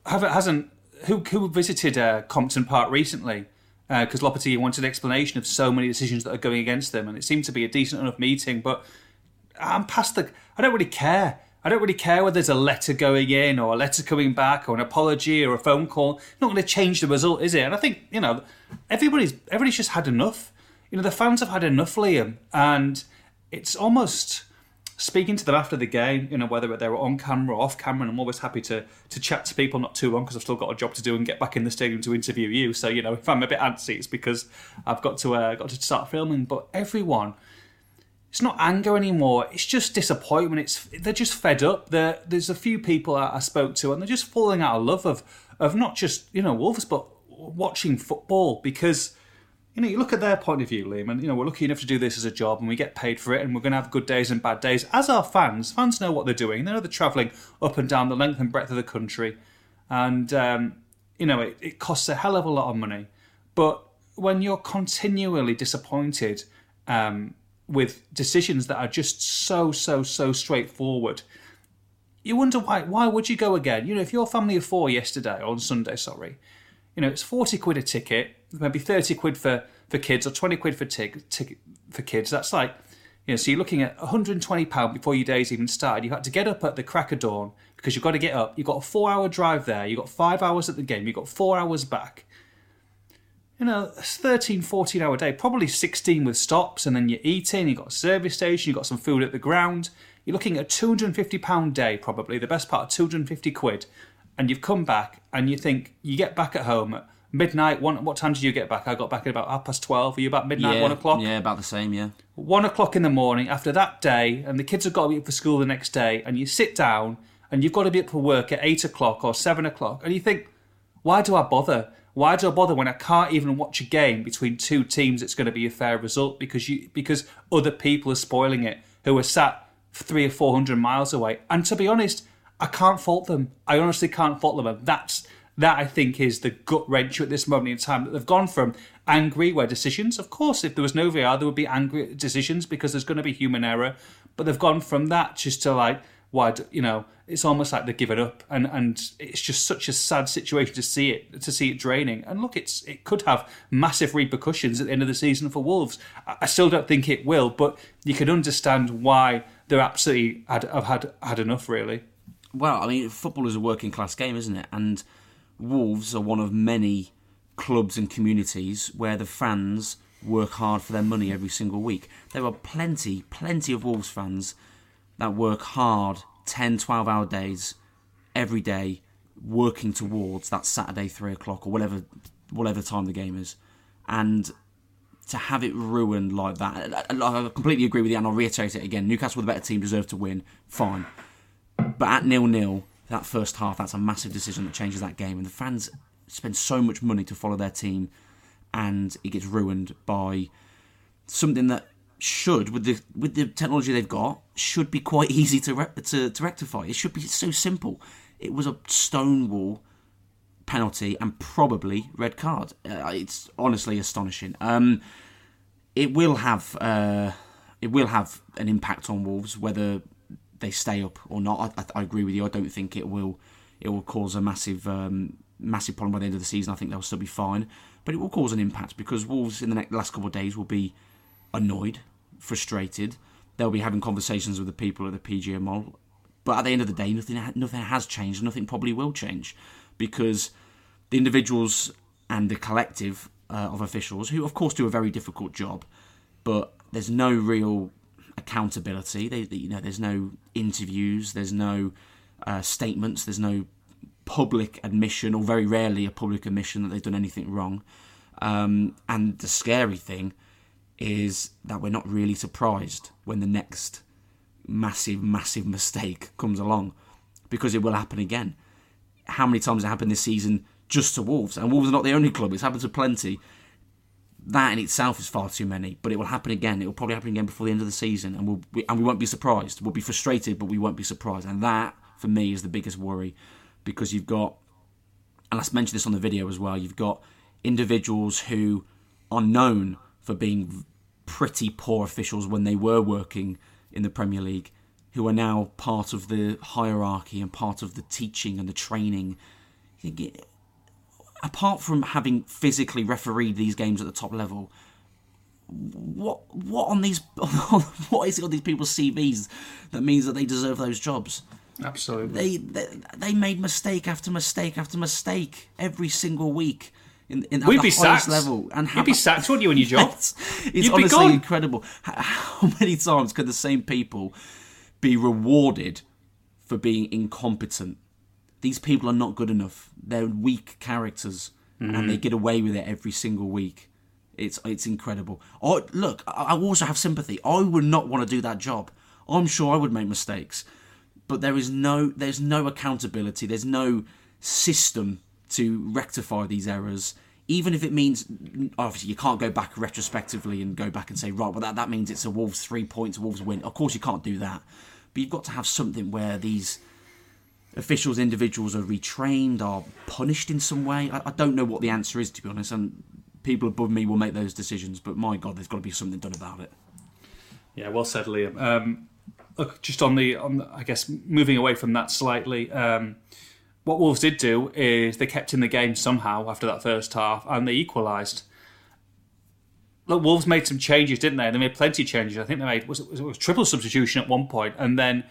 have it hasn't. Who who visited uh, Compton Park recently? Because uh, Lopetegui wanted an explanation of so many decisions that are going against them, and it seemed to be a decent enough meeting. But I'm past the. I don't really care. I don't really care whether there's a letter going in or a letter coming back or an apology or a phone call. It's not going to change the result, is it? And I think you know, everybody's everybody's just had enough. You know, the fans have had enough, Liam, and it's almost speaking to them after the game, you know, whether they were on camera or off camera, and I'm always happy to to chat to people not too long because I've still got a job to do and get back in the stadium to interview you. So you know, if I'm a bit antsy, it's because I've got to uh, got to start filming. But everyone, it's not anger anymore. It's just disappointment. It's they're just fed up. There, there's a few people I, I spoke to, and they're just falling out of love of of not just you know Wolves, but watching football because you know, you look at their point of view, Liam, and you know, we're lucky enough to do this as a job and we get paid for it and we're going to have good days and bad days. As our fans, fans know what they're doing. They know they're travelling up and down the length and breadth of the country. And, um, you know, it, it, costs a hell of a lot of money. But when you're continually disappointed um, with decisions that are just so, so, so straightforward, you wonder why. Why would you go again? You know, if your family of four yesterday, on Sunday, sorry, you know, it's 40 quid a ticket maybe 30 quid for, for kids or 20 quid for tig, tig, for kids. That's like, you know, so you're looking at 120 pound before your day's even started. You had to get up at the crack of dawn because you've got to get up. You've got a four hour drive there. You've got five hours at the game. You've got four hours back. You know, it's 13, 14 hour day, probably 16 with stops, and then you're eating, you've got a service station, you've got some food at the ground. You're looking at a £250 day, probably, the best part of 250 quid. And you've come back and you think, you get back at home at midnight. One, what time did you get back? I got back at about half past twelve. Are you about midnight, yeah, one o'clock? Yeah, about the same. Yeah, one o'clock in the morning after that day, and the kids have got to be up for school the next day, and you sit down and you've got to be up for work at eight o'clock or seven o'clock, and you think, why do I bother? Why do I bother when I can't even watch a game between two teams? It's going to be a fair result because you because other people are spoiling it who are sat three or four hundred miles away. And to be honest, I can't fault them. I honestly can't fault them. And that's that I think is the gut wrench at this moment in time that they've gone from angry where decisions, of course, if there was no VR, there would be angry decisions because there's going to be human error, but they've gone from that just to like, why, you know, it's almost like they've given up, and and it's just such a sad situation to see it to see it draining. And look, it's it could have massive repercussions at the end of the season for Wolves. I still don't think it will, but you can understand why they're absolutely had, have had had enough, really. Well, I mean, football is a working class game, isn't it? And Wolves are one of many clubs and communities where the fans work hard for their money every single week. There are plenty, plenty of Wolves fans that work hard 10, 12 hour days every day working towards that Saturday three o'clock or whatever whatever time the game is. And to have it ruined like that, I completely agree with you, and I'll reiterate it again. Newcastle, the better team, deserve to win. Fine, but at nil nil, that first half, that's a massive decision that changes that game. And the fans spend so much money to follow their team, and it gets ruined by something that should, with the with the technology they've got, should be quite <laughs> easy to re- to, to rectify. It should be so simple. It was a stonewall penalty and probably red card. Uh, it's honestly astonishing. Um, it will have uh, it will have an impact on Wolves whether they stay up or not. I, I, agree with you. I don't think it will it will cause a massive um, massive problem by the end of the season. I think they'll still be fine, but it will cause an impact because Wolves in the next, last couple of days will be annoyed, frustrated. They'll be having conversations with the people at the PGMOL. But at the end of the day, nothing nothing has changed. Nothing probably will change because the individuals and the collective uh, of officials, who of course do a very difficult job, but there's no real accountability. They, you know, there's no interviews, there's no uh, statements, there's no public admission, or very rarely a public admission that they've done anything wrong. Um, and the scary thing is that we're not really surprised when the next massive, massive mistake comes along, because it will happen again. How many times it happened this season just to Wolves? And Wolves are not the only club; it's happened to plenty. That in itself is far too many, but it will happen again. It will probably happen again before the end of the season, and we'll we, and we won't be surprised. We'll be frustrated, but we won't be surprised. And that, for me, is the biggest worry, because you've got, and let's mention this on the video as well. You've got individuals who are known for being pretty poor officials when they were working in the Premier League, who are now part of the hierarchy and part of the teaching and the training. Apart from having physically refereed these games at the top level, what what on these <laughs> what is it on these people's CVs that means that they deserve those jobs? Absolutely. They, they they made mistake after mistake after mistake every single week in, in We'd be sacked. level. And You'd be sacked, wouldn't you, in your job? <laughs> It's, it's honestly incredible. How many times could the same people be rewarded for being incompetent? These people are not good enough. They're weak characters, and Mm-hmm. they get away with it every single week. It's it's incredible. I, look, I I also have sympathy. I would not want to do that job. I'm sure I would make mistakes, but there is no there's no accountability. There's no system to rectify these errors. Even if it means obviously you can't go back retrospectively and go back and say right, well that that means it's a Wolves three points, Wolves win. Of course you can't do that, but you've got to have something where these officials, individuals are retrained, are punished in some way. I, I don't know what the answer is to be honest, and people above me will make those decisions. But my God, there's got to be something done about it. Yeah, well said, Liam. Um, look, just on the, on the, I guess, moving away from that slightly, um, what Wolves did do is they kept in the game somehow after that first half, and they equalised. Look, Wolves made some changes, didn't they? They made plenty of changes. I think they made was it, was it was triple substitution at one point, and then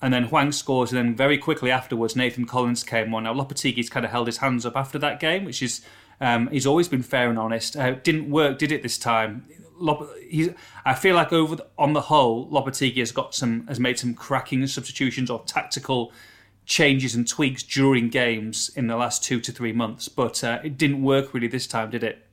and then Hwang scores, and then very quickly afterwards, Nathan Collins came on. Now Lopetegui's kind of held his hands up after that game, which is um, he's always been fair and honest. Uh, didn't work, did it this time? Lop- I feel like over the, on the whole, Lopetegui has got some has made some cracking substitutions or tactical changes and tweaks during games in the last two to three months, but uh, it didn't work really this time, did it?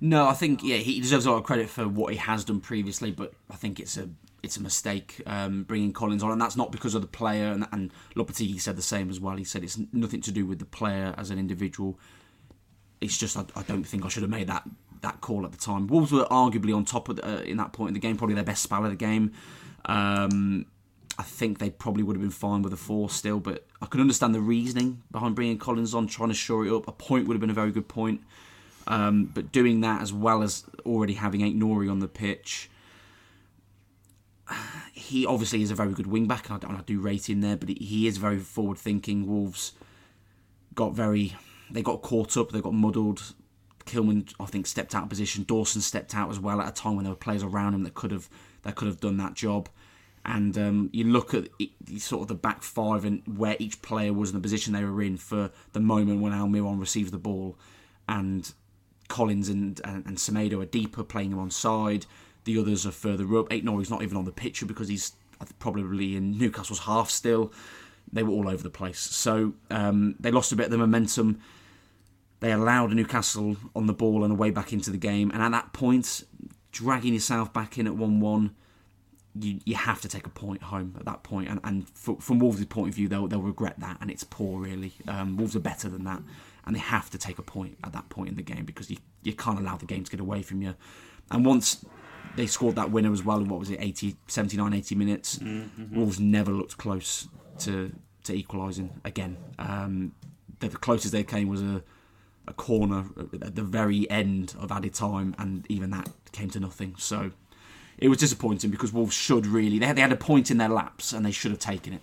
No, I think yeah, he deserves a lot of credit for what he has done previously, but I think it's a it's a mistake um, bringing Collins on, and that's not because of the player. And, and Lopetegui said the same as well. He said it's nothing to do with the player as an individual. It's just I, I don't think I should have made that that call at the time. Wolves were arguably on top of the, uh, in that point in the game, probably their best spell of the game. Um, I think they probably would have been fine with a four still, but I can understand the reasoning behind bringing Collins on, trying to shore it up. A point would have been a very good point. Um, but doing that as well as already having Aït-Nouri on the pitch, he obviously is a very good wing back, and I, do rate him there. But he is very forward thinking. Wolves got very, they got caught up, they got muddled. Kilman, I think, stepped out of position. Dawson stepped out as well at a time when there were players around him that could have that could have done that job. And um, you look at it, sort of the back five and where each player was in the position they were in for the moment when Almiron receives the ball, and Collins and and, and Semedo are deeper, playing him on side. The others are further up. Aït-Nouri's not even on the picture because he's probably in Newcastle's half still. They were all over the place. So um, they lost a bit of the momentum. They allowed Newcastle on the ball and away back into the game. And at that point, dragging yourself back in at 1 1, you, you have to take a point home at that point. And, and f- from Wolves' point of view, they'll, they'll regret that. And it's poor, really. Um, Wolves are better than that. And they have to take a point at that point in the game because you, you can't allow the game to get away from you. And once they scored that winner as well in what was it 80 79 80 minutes. Wolves never looked close to to equalising again. Um, the, the closest they came was a a corner at the very end of added time and even that came to nothing. So it was disappointing because wolves should really they had, they had a point in their laps and they should have taken it.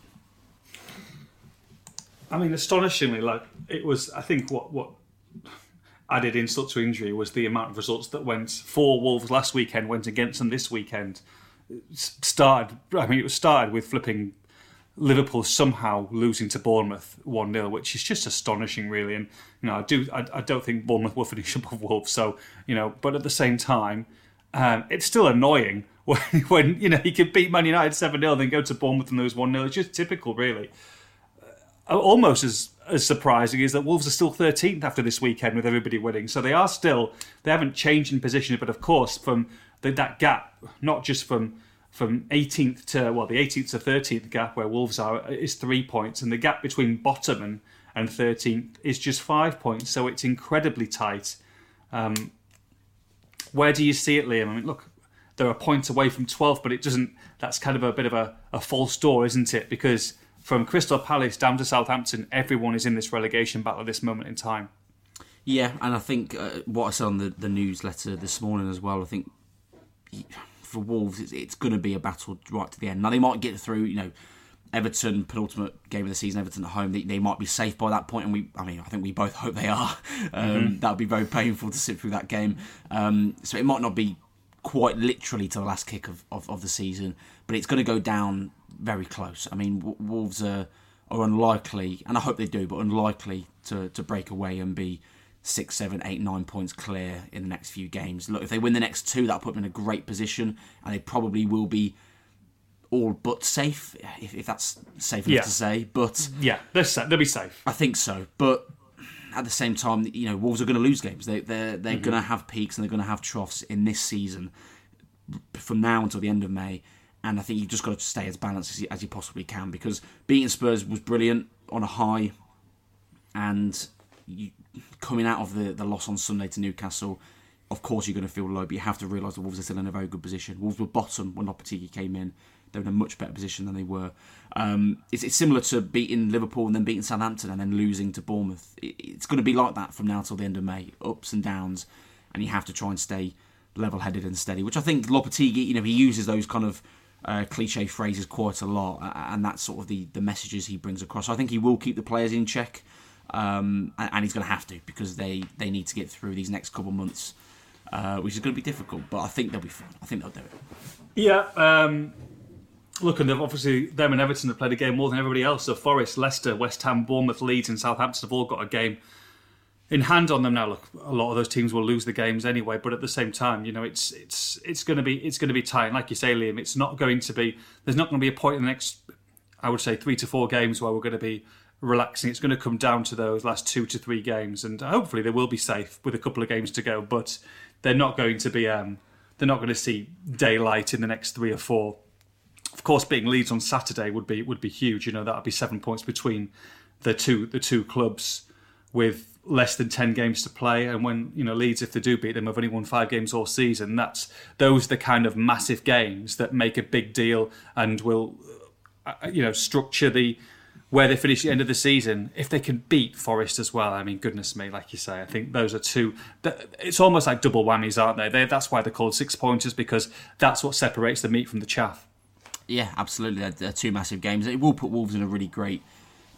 I mean, astonishingly, like it was. I think what what added insult to injury was the amount of results that went for Wolves last weekend went against them this weekend. Started. I mean, it was started with flipping Liverpool somehow losing to Bournemouth one 0 which is just astonishing, really. And you know, I do. I, I don't think Bournemouth will <laughs> finish above Wolves. So you know, but at the same time, um, it's still annoying <laughs> when, when you know you can beat Man United seven 0 then go to Bournemouth and lose one 0 It's just typical, really almost as as surprising is that Wolves are still 13th after this weekend with everybody winning. So they are still they haven't changed in position, but of course from the, that gap, not just from from 18th to well the 18th to 13th gap where Wolves are is three points, and the gap between bottom and and 13th is just five points. So it's incredibly tight. Um, where do you see it, Liam? I mean, look, they're a point away from 12th, but it doesn't. That's kind of a bit of a, a false door, isn't it? Because from Crystal Palace down to Southampton, everyone is in this relegation battle at this moment in time. Yeah, and I think uh, what I said on the, the newsletter this morning as well, I think for Wolves, it's, it's going to be a battle right to the end. Now, they might get through, you know, Everton, penultimate game of the season, Everton at home, they, they might be safe by that point, and we, I mean, I think we both hope they are. <laughs> Um, mm-hmm. That would be very painful to sit through that game. Um, so it might not be quite literally to the last kick of, of, of the season, but it's going to go down very close. I mean, Wolves are, are unlikely, and I hope they do, but unlikely to, to break away and be six, seven, eight, nine points clear in the next few games. Look, if they win the next two, that'll put them in a great position, and they probably will be all but safe, if, if that's safe enough yeah. to say. But yeah, they're they'll be safe. I think so, but at the same time, you know, Wolves are going to lose games. They they're they're mm-hmm. going to have peaks and they're going to have troughs in this season from now until the end of May. And I think you've just got to stay as balanced as you, as you possibly can because beating Spurs was brilliant on a high, and you, coming out of the, the loss on Sunday to Newcastle, of course you're going to feel low, but you have to realise the Wolves are still in a very good position. Wolves were bottom when Lopetegui came in. They're in a much better position than they were. Um, it's, it's, similar to beating Liverpool and then beating Southampton and then losing to Bournemouth. It, it's going to be like that from now till the end of May, ups and downs, and you have to try and stay level-headed and steady. Which I think Lopetegui, you know, he uses those kind of uh, cliche phrases quite a lot, and that's sort of the the messages he brings across. So I think he will keep the players in check um, and, he's going to have to because they, they need to get through these next couple of months, uh, which is going to be difficult. But I think they'll be fine. I think they'll do it. Yeah. Um, look, and obviously them and Everton have played a game more than everybody else. So Forest, Leicester, West Ham, Bournemouth, Leeds, and Southampton have all got a game in hand on them now. Look, a lot of those teams will lose the games anyway, but at the same time, you know, it's it's it's going to be it's going to be tight. And like you say, Liam, it's not going to be. There's not going to be a point in the next, I would say, three to four games where we're going to be relaxing. It's going to come down to those last two to three games, and hopefully they will be safe with a couple of games to go. But they're not going to be. Um, they're not going to see daylight in the next three or four. Of course, being Leeds on Saturday would be would be huge. You know that would be seven points between the two the two clubs with less than 10 games to play and when you know Leeds if they do beat them have only won 5 games all season that's those are the kind of massive games that make a big deal and will uh, you know structure the where they finish the end of the season, if they can beat Forest as well, I mean, goodness me, like you say, I think those are two. It's almost like double whammies, aren't they? they that's why they're called six pointers because that's what separates the meat from the chaff. Yeah, absolutely. They're, they're two massive games. It will put Wolves in a really great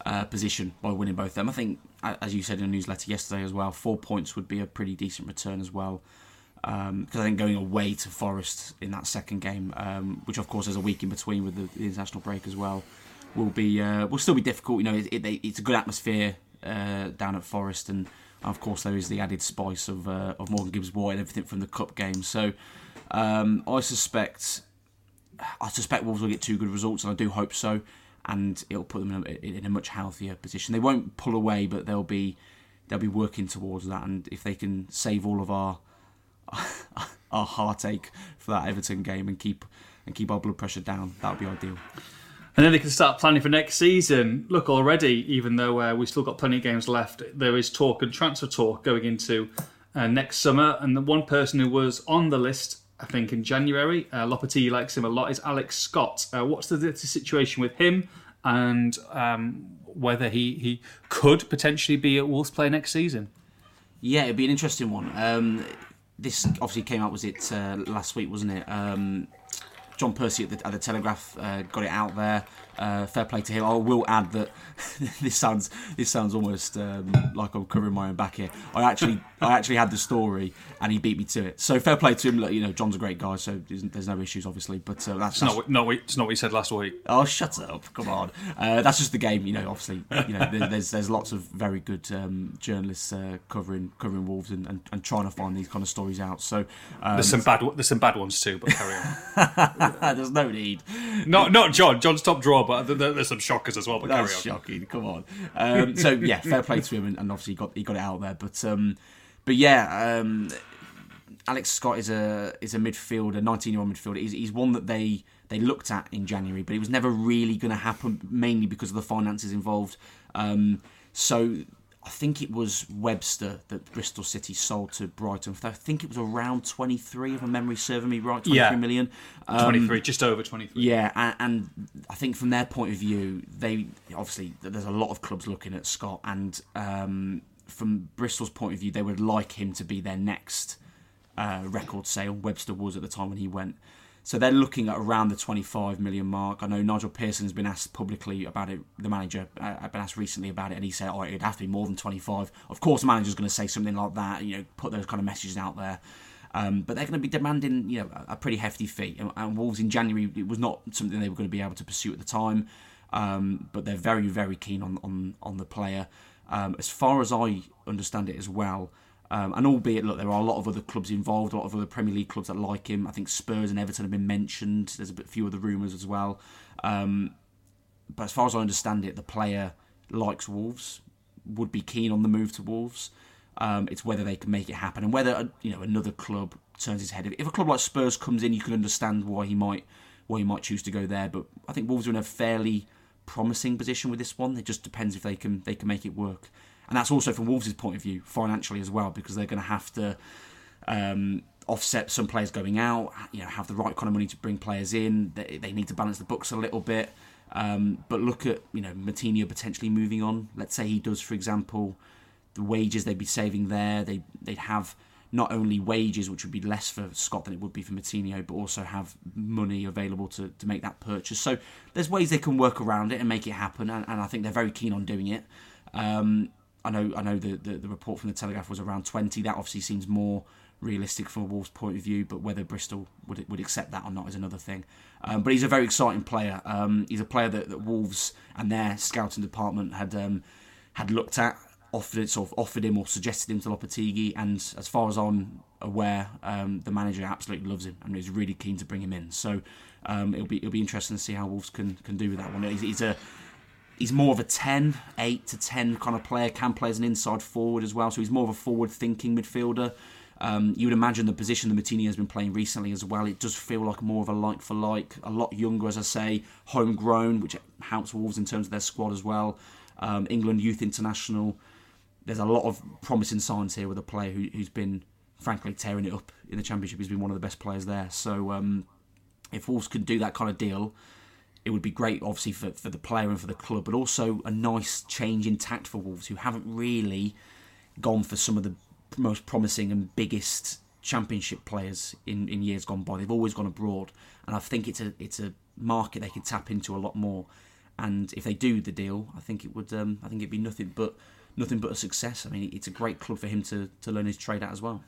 uh, position by winning both of them. I think, as you said in a newsletter yesterday as well, four points would be a pretty decent return as well. Because um, I think going away to Forest in that second game, um, which of course there's a week in between with the, the international break as well will be uh, will still be difficult. You know, it, it, it's a good atmosphere uh, down at Forest, and of course there is the added spice of uh, of Morgan Gibbs White and everything from the cup game. So um, I suspect I suspect Wolves will get two good results, and I do hope so. And it'll put them in a, in a much healthier position. They won't pull away, but they'll be they'll be working towards that. And if they can save all of our <laughs> our heartache for that Everton game and keep and keep our blood pressure down, that would be ideal and then they can start planning for next season. Look, already, even though uh, we've still got plenty of games left, there is talk and transfer talk going into uh, next summer. And the one person who was on the list, I think, in January, uh, Lopetegui likes him a lot, is Alex Scott. Uh, what's the, the, situation with him and um, whether he, he could potentially be at Wolves play next season? Yeah, it'd be an interesting one. Um, this obviously came out, was it uh, last week, wasn't it? Um, John Percy at the, at the Telegraph uh, got it out there. Uh, fair play to him. I will add that <laughs> this sounds this sounds almost um, like I'm covering my own back here. I actually I actually had the story and he beat me to it. So fair play to him. You know, John's a great guy, so there's no issues obviously. But uh, that's, it's not no, it's not what he said last week. Oh, shut up! Come on, uh, that's just the game. You know, obviously, you know, there's there's lots of very good um, journalists uh, covering covering Wolves and, and, and, trying to find these kind of stories out. So um, there's some bad there's some bad ones too, but carry on. <laughs> there's no need. Not not John. John's top draw, but there's some shockers as well. But That's shocking. Come on. Um, so yeah, fair play to him, and, and, obviously he got he got it out there. But um, but yeah, um, Alex Scott is a is a midfielder, 19 year old midfielder. He's, he's one that they they looked at in January, but it was never really going to happen, mainly because of the finances involved. Um, so I think it was Webster that Bristol City sold to Brighton. I think it was around 23, if my memory serving me right, twenty-three Yeah. million. Um, 23, just over 23. yeah, and, and I think from their point of view, they obviously there's a lot of clubs looking at Scott, and um, from Bristol's point of view, they would like him to be their next uh, record sale. Webster was at the time when he went. So they're looking at around the 25 million mark. I know Nigel Pearson has been asked publicly about it. The manager uh, had been asked recently about it, and he said, "Oh, it'd have to be more than 25." Of course, the manager's going to say something like that. You know, put those kind of messages out there. Um, but they're going to be demanding, you know, a a pretty hefty fee. And, and Wolves in January, it was not something they were going to be able to pursue at the time. Um, but they're very, very keen on on, on the player. Um, as far as I understand it as well, um, and albeit, look, there are a lot of other clubs involved, a lot of other Premier League clubs that like him. I think Spurs and Everton have been mentioned. There's a few other rumours as well. Um, but as far as I understand it, the player likes Wolves, would be keen on the move to Wolves. Um, it's whether they can make it happen and whether uh, you know another club turns his head. If a club like Spurs comes in, you can understand why he might why he might choose to go there. But I think Wolves are in a fairly promising position with this one. It just depends if they can they can make it work, and that's also from Wolves' point of view financially as well because they're going to have to um, offset some players going out. You know, have the right kind of money to bring players in. They, they need to balance the books a little bit. Um, but look at you know Moutinho potentially moving on. Let's say he does, for example, the wages they'd be saving there. They they'd have not only wages, which would be less for Scott than it would be for Moutinho, but also have money available to, to make that purchase. So there's ways they can work around it and make it happen, and, and I think they're very keen on doing it. Um, I know I know the, the the report from the Telegraph was around 20. That obviously seems more realistic from a Wolves point of view, but whether Bristol would would accept that or not is another thing. Um, but he's a very exciting player. Um, he's a player that, that Wolves and their scouting department had um, had looked at, offered sort of offered him or suggested him to Lopetegui, and as far as I'm aware, um, the manager absolutely loves him and is really keen to bring him in. So um, it'll be it'll be interesting to see how Wolves can can do with that one. He's, he's a he's more of a 10, 8 to 10 kind of player, can play as an inside forward as well. So he's more of a forward thinking midfielder. Um, you would imagine the position that Moutinho has been playing recently as well. It does feel like more of a like for like, a lot younger, as I say, homegrown, which helps Wolves in terms of their squad as well. Um, England Youth International. There's a lot of promising signs here with a player who, who's been, frankly, tearing it up in the Championship. He's been one of the best players there. So um, if Wolves can do that kind of deal, it would be great, obviously, for, for the player and for the club, but also a nice change in tact for Wolves, who haven't really gone for some of the most promising and biggest championship players in, in years gone by. They've always gone abroad, and I think it's a it's a market they can tap into a lot more. And if they do the deal, I think it would um, I think it'd be nothing but nothing but a success. I mean, it's a great club for him to, to learn his trade at as well.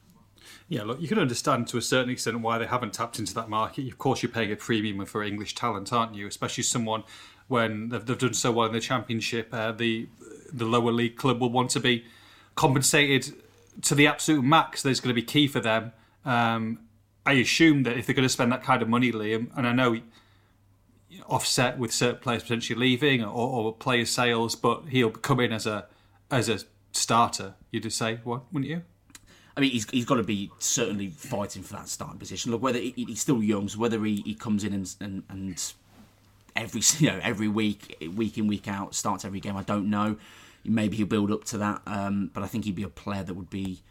Yeah, look, you can understand to a certain extent why they haven't tapped into that market. Of course, you're paying a premium for English talent, aren't you? Especially someone when they've, they've done so well in the Championship, uh, the the lower league club will want to be compensated to the absolute max. That's going to be key for them. Um, I assume that if they're going to spend that kind of money, Liam, and I know offset with certain players potentially leaving or, or player sales, but he'll come in as a as a starter. You'd say what, wouldn't you? I mean, he's, he's got to be certainly fighting for that starting position. Look, whether he, he's still young, so whether he, he comes in and, and and every <laughs> you know every week, week in week out, starts every game, I don't know. Maybe he'll build up to that, um, but I think he'd be a player that would be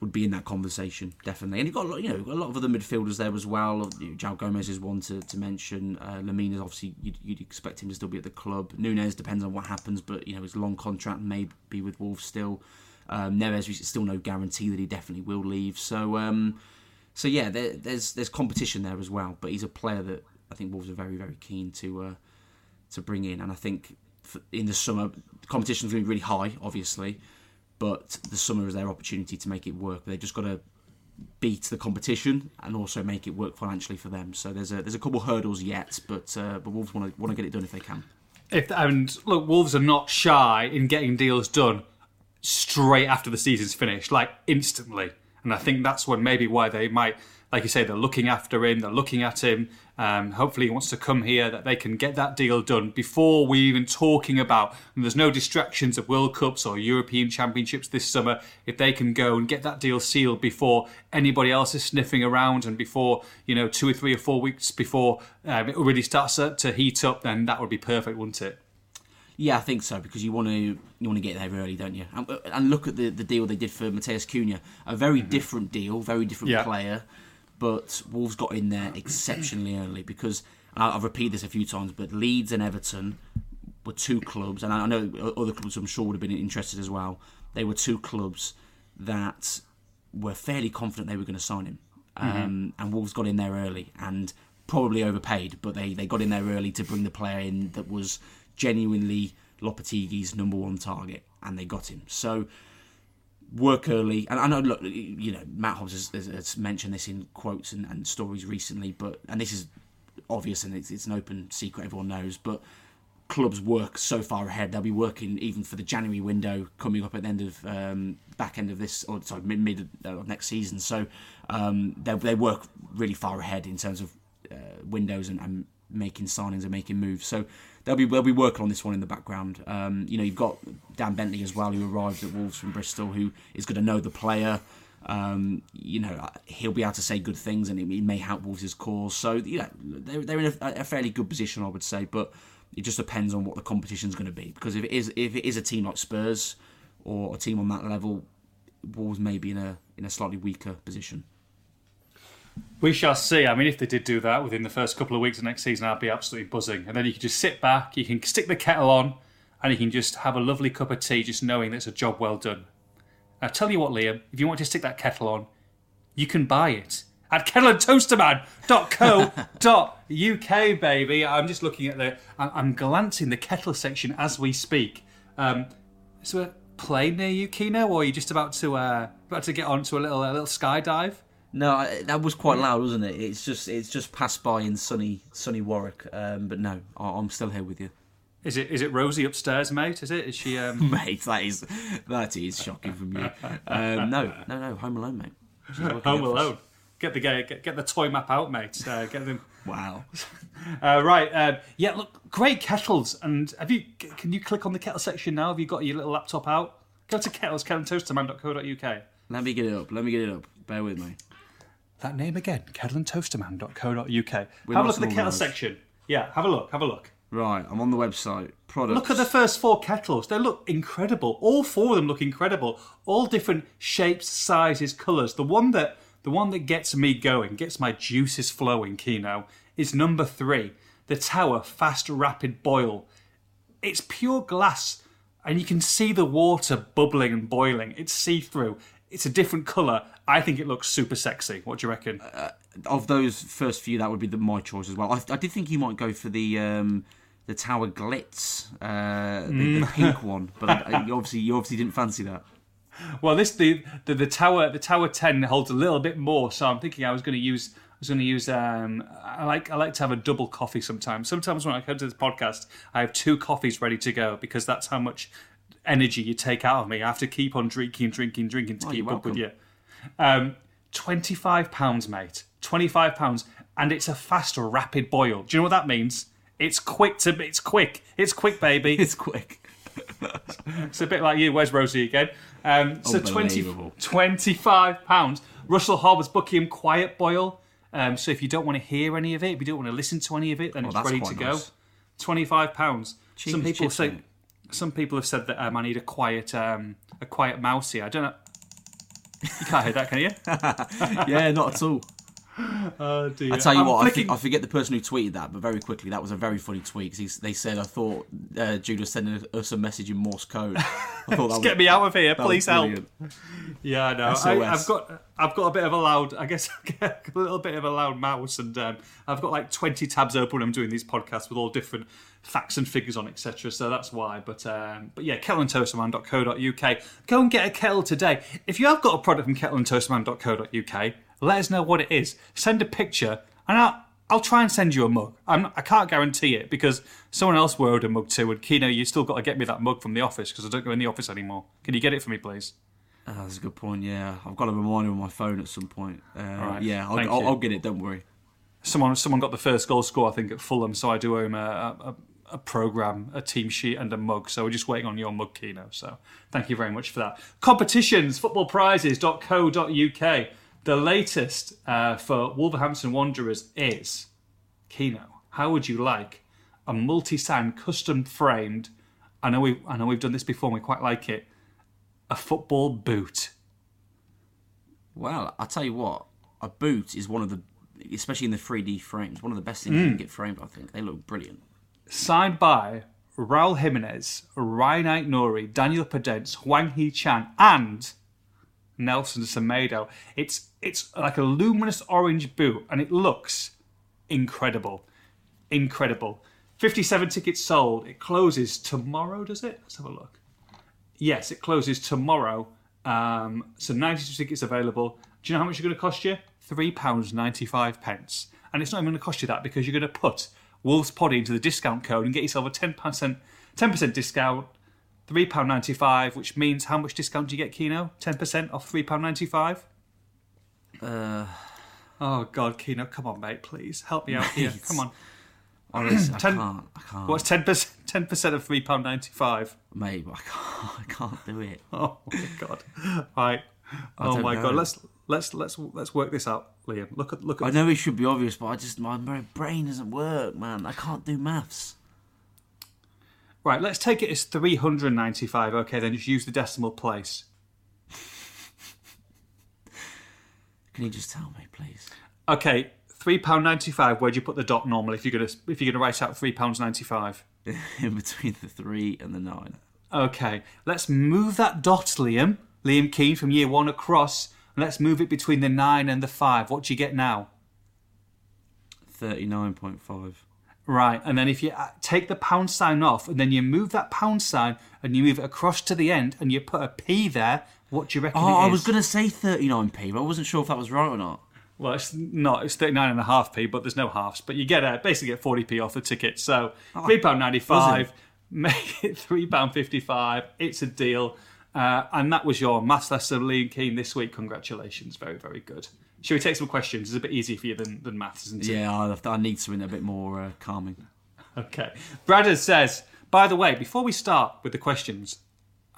would be in that conversation definitely. And you've got a lot, you know a lot of other midfielders there as well. João Gomes is one to, to mention. Uh, Lemina obviously you'd, you'd expect him to still be at the club. Nunes depends on what happens, but you know his long contract may be with Wolves still. Um, Neves, still no guarantee that he definitely will leave. So, um, so yeah, there, there's there's competition there as well. But he's a player that I think Wolves are very very keen to uh, to bring in, and I think for, in the summer the competition's going to be really high, obviously, but the summer is their opportunity to make it work. They've just got to beat the competition and also make it work financially for them. So there's a there's a couple hurdles yet, but uh, but Wolves want to want to get it done if they can. If and look, Wolves are not shy in getting deals done straight after the season's finished, like instantly. And I think that's when maybe why they might, like you say, they're looking after him, they're looking at him. Um, hopefully, he wants to come here, that they can get that deal done before we even talking about. And there's no distractions of World Cups or European Championships this summer. If they can go and get that deal sealed before anybody else is sniffing around and before you know two or three or four weeks before um, it really starts to heat up, then that would be perfect, wouldn't it? Yeah, I think so because you want to you want to get there early, don't you? And, uh, and look at the the deal they did for Matheus Cunha, a very mm-hmm. different deal, very different Yeah. player, but Wolves got in there exceptionally early because and I- I've repeated this a few times, but Leeds and Everton were two clubs, and I know other clubs I'm sure would have been interested as well. They were two clubs that were fairly confident they were going to sign him, mm-hmm. um, and Wolves got in there early and probably overpaid, but they, they got in there early to bring the player in that was genuinely Lopetegui's number one target, and they got him. So work early, and I know. Look, you know, Matt Hobbs has, has, mentioned this in quotes and, and stories recently, but and this is obvious and it's, it's an open secret, everyone knows, but clubs work so far ahead. They'll be working even for the January window coming up at the end of um, back end of this, or sorry, mid mid of next season. So um, they they work really far ahead in terms of uh, windows and, and making signings and making moves. So they'll be they'll be working on this one in the background. Um, you know, you've got Dan Bentley as well, who arrived at Wolves from Bristol, who is going to know the player. Um, you know, he'll be able to say good things, and he may help Wolves' cause. So, you know, they're, they're in a, a fairly good position, I would say. But it just depends on what the competition's going to be. Because if it is if it is a team like Spurs or a team on that level, Wolves may be in a in a slightly weaker position. We shall see. I mean, if they did do that within the first couple of weeks of next season, I'd be absolutely buzzing. And then you can just sit back, you can stick the kettle on, and you can just have a lovely cup of tea, just knowing that it's a job well done. I tell you what, Liam, if you want to stick that kettle on, you can buy it at kettleandtoasterman.co.uk, baby. I'm just looking at the, I'm glancing the kettle section as we speak. Um, is there a plane near you, Kino, or are you just about to uh, about to get onto a little a little skydive? No, that was quite loud, wasn't it? It's just it's just passed by in sunny sunny Warwick. Um, but no, I- I'm still here with you, Is it is it Rosie upstairs, mate? Is it? Is she? Um... <laughs> mate. That is that is shocking from you. Um, no, no, no. Home Alone, mate. Home. Alone. Get the get, get the toy map out, mate. Uh, get them. Wow. <laughs> Uh, right. Uh, yeah. Look, great kettles. And have you? Can you click on the kettle section now? Have you got your little laptop out? Go to kettles, kettleandtoasterman.co.uk. Let me get it up. Let me get it up. Bear with me. That name again, kettleandtoasterman.co.uk. Have a look at the kettle organised. section. Yeah, have a look. Have a look. Right, I'm on the website. Products. Look at the first four kettles. They look incredible. All four of them look incredible. All different shapes, sizes, colours. The one that the one that gets me going, gets my juices flowing, Kino, is number three. The Tower Fast Rapid Boil. It's pure glass, and you can see the water bubbling and boiling. It's see through. It's a different colour. I think it looks super sexy. What do you reckon? of those first few, that would be the, my choice as well. I, I did think you might go for the um, the Tower Glitz, uh, the, the pink one, <laughs> but I, you obviously you obviously didn't fancy that. Well, this the, the the tower the tower ten holds a little bit more, so I'm thinking I was going to use I was going to use um I like I like to have a double coffee sometimes. Sometimes when I come to this podcast, I have two coffees ready to go because that's how much energy you take out of me. I have to keep on drinking, drinking, drinking to keep you're up with you. Um, twenty five pounds, mate. Twenty five pounds, and it's a fast, rapid boil. Do you know what that means? It's quick to it's quick. It's quick, baby. <laughs> It's quick. It's a bit like you. Where's Rosie again? Um, so 20, 25 pounds. Russell Hobbs booking him quiet boil. Um, so if you don't want to hear any of it, if you don't want to listen to any of it, then it's Oh, that's ready to quite go. 25 pounds. Cheap Some people say. Some people have said that um, I need a quiet, um, a quiet mousey. I don't know. You can't hear that, can you? <laughs> yeah, not at all. <laughs> Oh dear. I tell you I'm what, I, think, I forget the person who tweeted that, but very quickly, that was a very funny tweet. 'cause he's- they said, I thought uh, Jude was sending us a message in Morse code. I thought that <laughs> was, Get me out of here, please help. Yeah, I know. I, I've got I've got a bit of a loud. I guess <laughs> a little bit of a loud mouse, and um, I've got like twenty tabs open. when I'm doing these podcasts with all different facts and figures on, etc. So that's why. But um, but yeah, kettleandtoasterman.co.uk. Go and get a kettle today. If you have got a product from kettleandtoasterman.co.uk, let us know what it is. Send a picture, and I'll. I'll try and send you a mug. I'm not, I can't guarantee it because someone else owed a mug too. And Kino, you still got to get me that mug from the office because I don't go in the office anymore. Can you get it for me, please? Oh, that's a good point. Yeah, I've got a reminder on my phone at some point. Uh, right, Yeah, I'll, I'll. I'll get it. Don't worry. Someone someone got the first goal score, I think, at Fulham. So I do owe him a, a, a program, a team sheet, and a mug. So we're just waiting on your mug, Kino. So thank you very much for that. Competitions, footballprizes.co.uk. The latest uh, for Wolverhampton Wanderers is Kino. How would you like a multi-sign, custom framed? I know we I know we've done this before. and We quite like it. A football boot. Well, I'll tell you what. A boot is one of the, especially in the 3D frames, one of the best things you can get framed. I think they look brilliant. signed by Raul Jimenez, Rayan Nouri, Daniel Podence, Hwang Hee-chan, and Nelson Semedo. It's it's like a luminous orange boot, and it looks incredible, incredible. Fifty-seven tickets sold. It closes tomorrow. Does it? Let's have a look. Yes, it closes tomorrow. Um, so ninety-two tickets available. Do you know how much it's going to cost you? Three pounds ninety-five pence. And it's not even going to cost you that because you're going to put Wolves Poddy into the discount code and get yourself a ten percent ten percent discount. Three pound ninety-five, which means how much discount do you get, Kino? Ten percent off three pound ninety-five. Uh, Oh God, Kino, come on, mate, please help me out here. Come on. honestly, I <clears throat> can't. I can't. What's ten percent? Ten percent of three pound ninety-five. Mate, I can't. I can't do it. <laughs> Oh my god! Right. Oh my know. god! Let's let's let's let's work this out, Liam. Look at look I at. know it should be obvious, but I just my brain doesn't work, man. I can't do maths. Right. Let's take it as three hundred ninety-five. Okay, then just use the decimal place. Can you just tell me, please? Okay, three pound ninety-five. Where'd you put the dot normally? If you're gonna if you're gonna write out three pounds ninety-five. <laughs> In between the three and the nine. Okay, let's move that dot, Liam. Liam Keen from year one across, and let's move it between the nine and the five. What do you get now? Thirty-nine point five. Right, and then if you uh, take the pound sign off, and then you move that pound sign, and you move it across to the end, and you put a P there, what do you reckon Oh, it I was gonna say thirty-nine p, but I wasn't sure if that was right or not. Well, it's not. It's thirty nine and a half p, but there's no halves. But you get a basically get forty p off the ticket. So three pound ninety five, make it three pound fifty five. It's a deal. Uh, and that was your maths lesson, Liam Keen, this week. Congratulations, very very good. Shall we take some questions? It's a bit easier for you than, than maths, isn't it? Yeah, I, I need something a bit more uh, calming. <laughs> Okay. Bradders says, by the way, before we start with the questions,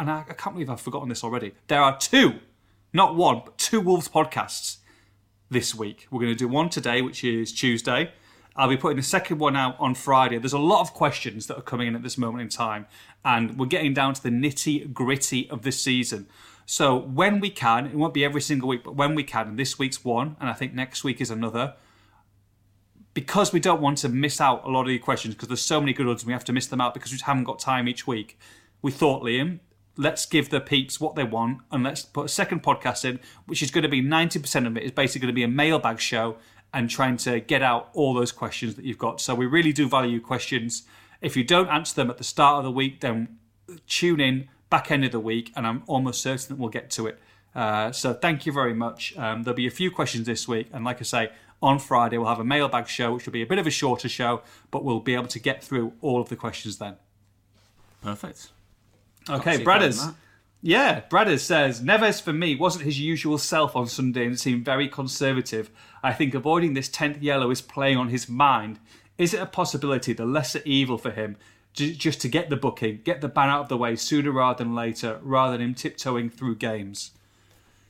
and I, I can't believe I've forgotten this already, there are two, not one, but two Wolves podcasts this week. We're going to do one today, which is Tuesday. I'll be putting the second one out on Friday. There's a lot of questions that are coming in at this moment in time, and we're getting down to the nitty gritty of this season. So when we can, it won't be every single week, but when we can, and this week's one, and I think next week is another, because we don't want to miss out a lot of the questions because there's so many good ones and we have to miss them out because we haven't got time each week. We thought, Liam, let's give the peeps what they want and let's put a second podcast in, which is going to be 90% of it is basically going to be a mailbag show and trying to get out all those questions that you've got. So we really do value questions. If you don't answer them at the start of the week, then tune in back end of the week and I'm almost certain that we'll get to it. Uh, so thank you very much. Um, there'll be a few questions this week, and like I say, on Friday we'll have a mailbag show, which will be a bit of a shorter show, but we'll be able to get through all of the questions then. Perfect. Okay, Bradders. Yeah, Bradders says Neves for me wasn't his usual self on Sunday and seemed very conservative. I think avoiding this tenth yellow is playing on his mind. Is it a possibility the lesser evil for him, just to get the booking, get the ban out of the way sooner rather than later, rather than him tiptoeing through games?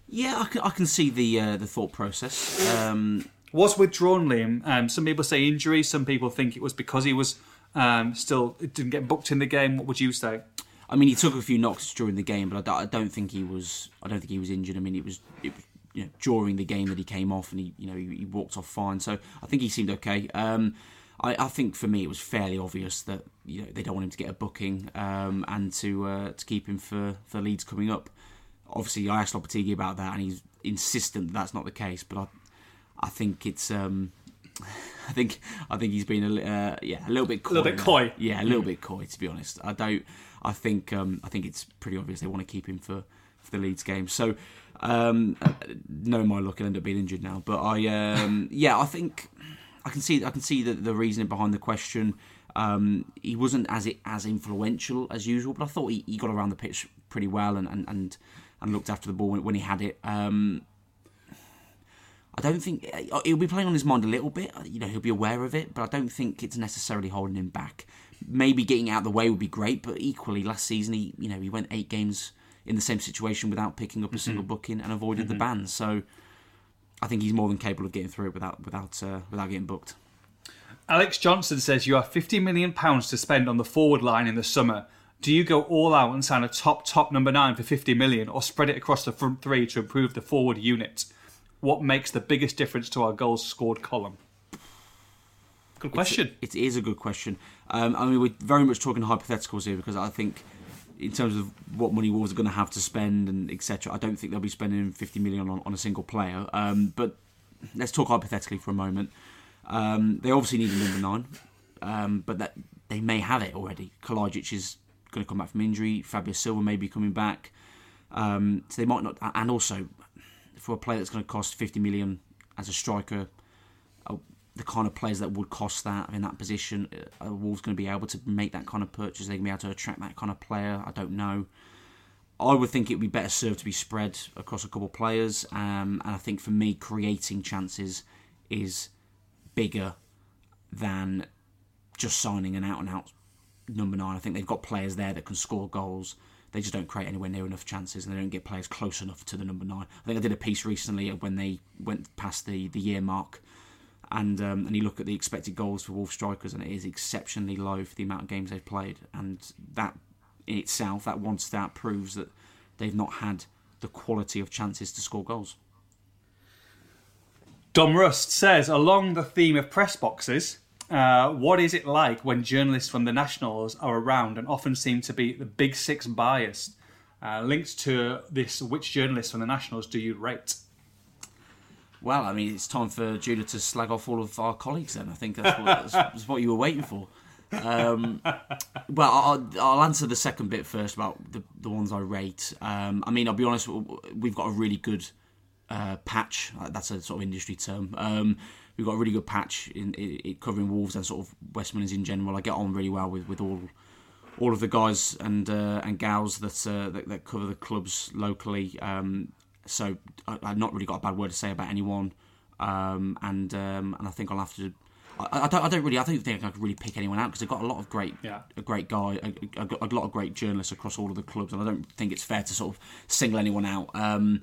Yeah, I can, I can see the uh, the thought process. Um, was withdrawn, Liam. Um, some people say injury. Some people think it was because he was um, still didn't get booked in the game. What would you say? I mean, he took a few knocks during the game, but I don't, I don't think he was. I don't think he was injured. I mean, it was, it was you know, during the game that he came off, and he, you know, he, he walked off fine. So I think he seemed okay. Um, I, I think for me, it was fairly obvious that you know they don't want him to get a booking um, and to uh, to keep him for for Leeds coming up. Obviously, I asked Lopetegui about that, and he's insistent that that's not the case. But I, I think it's. Um, <laughs> I think I think he's been a uh, yeah a little bit coy. little bit coy. Yeah, a little bit coy to be honest. I don't. I think um, I think it's pretty obvious they want to keep him for, for the Leeds game. So, um, knowing my luck, he'll end up being injured now. But I um, <laughs> yeah, I think I can see I can see the, the reasoning behind the question. Um, he wasn't as as influential as usual, but I thought he, he got around the pitch pretty well and and, and and looked after the ball when, when he had it. Um, I don't think uh, he'll be playing on his mind a little bit. You know, he'll be aware of it, but I don't think it's necessarily holding him back. Maybe getting out of the way would be great, but equally, last season he, you know, he went eight games in the same situation without picking up a single booking and avoided the ban. So I think he's more than capable of getting through it without without uh, without getting booked. Alex Johnson says you have 50 million pounds to spend on the forward line in the summer. Do you go all out and sign a top top number nine for 50 million, or spread it across the front three to improve the forward unit? What makes the biggest difference to our goals scored column? Good question. It is a good question. Um, I mean, we're very much talking hypotheticals here because I think, in terms of what money Wolves are going to have to spend and etc., I don't think they'll be spending 50 million on, on a single player. Um, but let's talk hypothetically for a moment. Um, they obviously need a number nine, um, but that they may have it already. Kalajdzic is going to come back from injury. Fabio Silva may be coming back, um, so they might not. And also, for a player that's going to cost 50 million as a striker, the kind of players that would cost that in that position, uh, are Wolves going to be able to make that kind of purchase? They're going to be able to attract that kind of player. I don't know. I would think it would be better served to be spread across a couple of players, um, and I think for me, creating chances is bigger than just signing an out and out number nine. I think they've got players there that can score goals. They just don't create anywhere near enough chances, and they don't get players close enough to the number nine. I think I did a piece recently when they went past the, the year mark, and um, and you look at the expected goals for Wolf strikers, and it is exceptionally low for the amount of games they've played, and that in itself, that one stat proves that they've not had the quality of chances to score goals. Dom Rust says, along the theme of press boxes, uh, what is it like when journalists from the Nationals are around and often seem to be the big six biased? Uh, linked to this, which journalists from the Nationals do you rate? Well, I mean, it's time for Judah to slag off all of our colleagues. Then I think that's what, that's, that's what you were waiting for. Um, well, I'll, I'll, answer the second bit first about the, the ones I rate. Um, I mean, I'll be honest, we've got a really good uh, patch. That's a sort of industry term. Um, we've got a really good patch in, in, in, covering Wolves and sort of West Midlands in general. I get on really well with, with all all of the guys and uh, and gals that, uh, that, that cover the clubs locally. Um, so I, have not really got a bad word to say about anyone. Um, and um, and I think I'll have to. I, I, don't. I don't really. I don't think I can really pick anyone out because they've got a lot of great, yeah. a great guy, a, a, a, lot of great journalists across all of the clubs, and I don't think it's fair to sort of single anyone out. Um,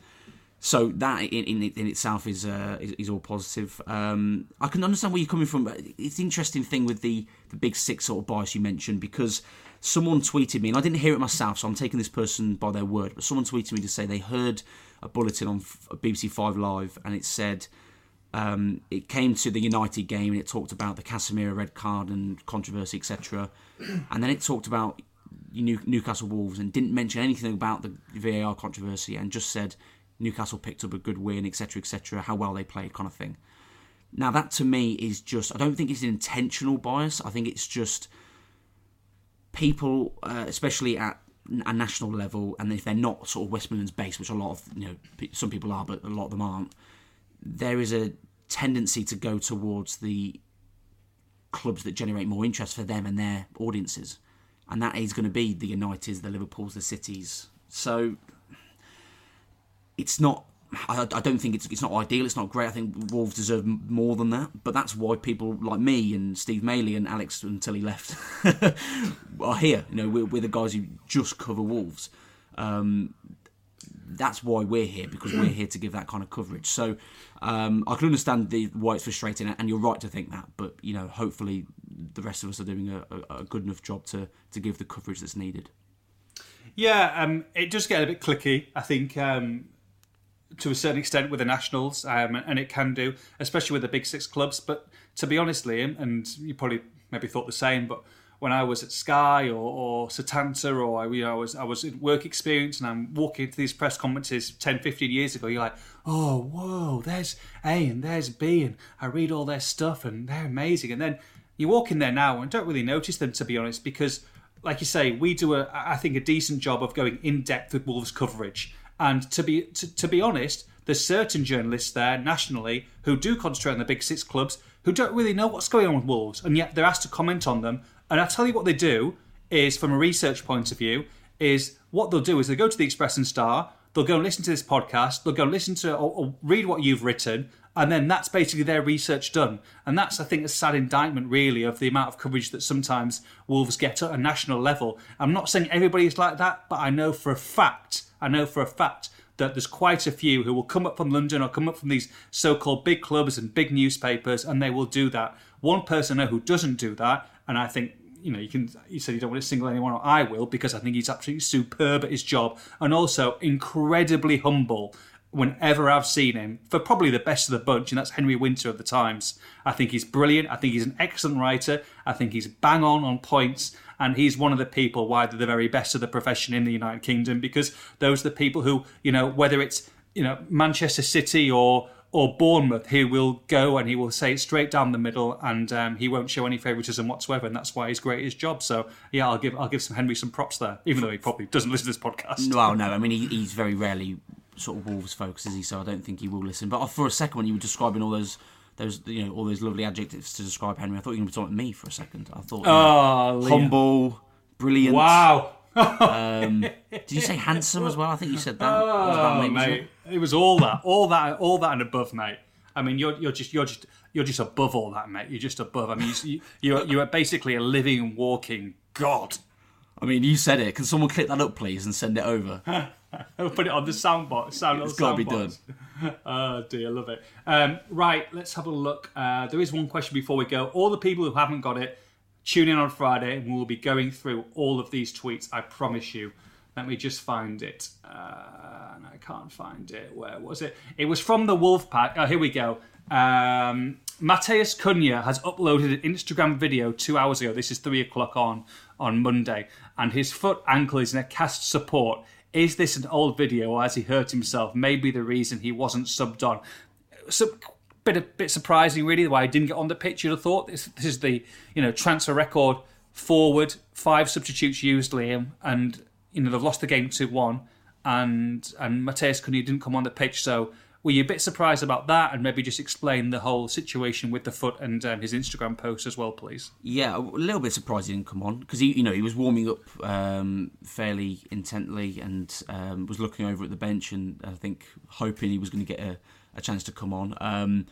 so that in, in, in itself is, uh, is, is all positive. Um, I can understand where you're coming from. But it's an interesting thing with the the big six sort of bias you mentioned because someone tweeted me and I didn't hear it myself, so I'm taking this person by their word. But someone tweeted me to say they heard a bulletin on BBC Five Live and it said. Um, it came to the United game and it talked about the Casemiro red card and controversy, etc. <clears throat> And then it talked about Newcastle Wolves and didn't mention anything about the VAR controversy and just said Newcastle picked up a good win, etc., etc., how well they played, kind of thing. Now, that to me is just, I don't think it's an intentional bias. I think it's just people, uh, especially at a national level, and if they're not sort of West Midlands based, which a lot of, you know, some people are, but a lot of them aren't, there is a tendency to go towards the clubs that generate more interest for them and their audiences. And that is going to be the Uniteds, the Liverpools, the Cities. So it's not. I, I, don't think it's it's not ideal. It's not great. I think Wolves deserve more than that. But that's why people like me and Steve Madeley and Alex until he left <laughs> are here. You know, we're, we're, the guys who just cover Wolves. Um, that's why we're here because we're here to give that kind of coverage. So um, I can understand the, why it's frustrating, and you're right to think that. But you know, hopefully the rest of us are doing a, a, a good enough job to to give the coverage that's needed. Yeah, um, it does get a bit clicky. I think um, to a certain extent with the Nationals, um, and it can do, especially with the big six clubs. But to be honest, Liam, and you probably maybe thought the same, but when I was at Sky or, or Setanta or I, you know, I was I was in work experience and I'm walking into these press conferences 10, 15 years ago, you're like, oh, whoa, there's A and there's B, and I read all their stuff and they're amazing. And then you walk in there now and don't really notice them, to be honest, because like you say, we do a I think a decent job of going in depth with Wolves coverage. And to be to, to be honest, there's certain journalists there nationally who do concentrate on the big six clubs who don't really know what's going on with Wolves, and yet they're asked to comment on them. And I tell you what they do is, from a research point of view, is what they'll do is they go to the Express and Star, they'll go and listen to this podcast, they'll go and listen to or, or read what you've written, and then that's basically their research done. And that's, I think, a sad indictment, really, of the amount of coverage that sometimes Wolves get at a national level. I'm not saying everybody's like that, but I know for a fact, I know for a fact that there's quite a few who will come up from London or come up from these so-called big clubs and big newspapers, and they will do that. One person I know who doesn't do that, and I think you know, you can. You said you don't want to single anyone out. I will because I think he's absolutely superb at his job, and also incredibly humble. Whenever I've seen him, for probably the best of the bunch, and that's Henry Winter of the Times. I think he's brilliant. I think he's an excellent writer. I think he's bang on on points, and he's one of the people why they're the very best of the profession in the United Kingdom because those are the people who, you know, whether it's you know Manchester City or or Bournemouth, he will go and he will say it straight down the middle, and um, he won't show any favouritism whatsoever, and that's why he's great at his job. So yeah, I'll give I'll give some Henry some props there, even though he probably doesn't listen to this podcast. Well, no, I mean he, he's very rarely sort of Wolves focus, is he? So I don't think he will listen. But for a second, when you were describing all those those you know all those lovely adjectives to describe Henry, I thought you were going to be talking to me for a second. I thought you know, Oh, humble, brilliant. wow! Um, <laughs> did you say handsome as well? I think you said that. That was about Oh, me, wasn't mate, it? it was all that, all that, all that, and above, mate. I mean, you're you're just you're just you're just above all that, mate. You're just above. I mean, you, you're you're basically a living, walking god. I mean, you said it. Can someone clip that up, please, and send it over? <laughs> I'll put it on the soundbox. Sound It's gotta be done. <laughs> Oh dear, love it. Um, right, let's have a look. Uh, there is one question before we go. All the people who haven't got it, tune in on Friday, and we'll be going through all of these tweets. I promise you. Let me just find it. Uh, and I can't find it. Where was it? It was from the Wolfpack. Oh, here we go. Um, Matheus Cunha has uploaded an Instagram video two hours ago. This is three o'clock on on Monday, and his foot ankle is in a cast support. Is this an old video, or has he hurt himself? Maybe the reason he wasn't subbed on. So, bit a bit surprising, really, why he didn't get on the pitch. You'd have thought this this is the you know transfer record forward. Five substitutes used, Liam, and you know they've lost the game two one, and and Matheus Cunha didn't come on the pitch. So were you a bit surprised about that? And maybe just explain the whole situation with the foot and um, his Instagram post as well, please. Yeah, a little bit surprised he didn't come on because he, you know, he was warming up um, fairly intently and um, was looking over at the bench and I think hoping he was going to get a, a chance to come on. Um,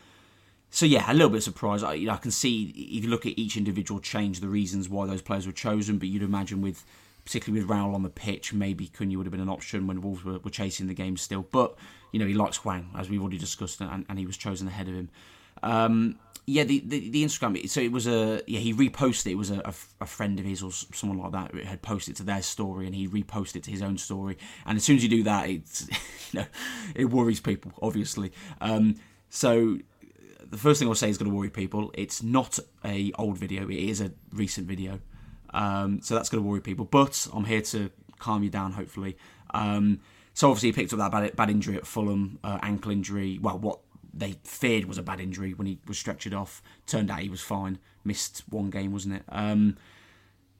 so yeah, a little bit surprised. I, you know, I can see if you look at each individual change, the reasons why those players were chosen. But you'd imagine with, particularly with Raul on the pitch, maybe Cunha would have been an option when Wolves were, were chasing the game still. But you know, he likes Hwang, as we've already discussed, and, and he was chosen ahead of him. Um, yeah, the, the the Instagram. So it was a yeah. He reposted it. Was a, a, friend of his or someone like that had posted to their story, and he reposted to his own story. And as soon as you do that, it's <laughs> you know it worries people, obviously. Um, so the first thing I'll say is going to worry people. It's not a old video. It is a recent video. Um, so that's going to worry people. But I'm here to calm you down, hopefully. Um, so obviously he picked up that bad, bad injury at Fulham, uh, ankle injury. Well, what they feared was a bad injury when he was stretchered off. Turned out he was fine. Missed one game, wasn't it? Um,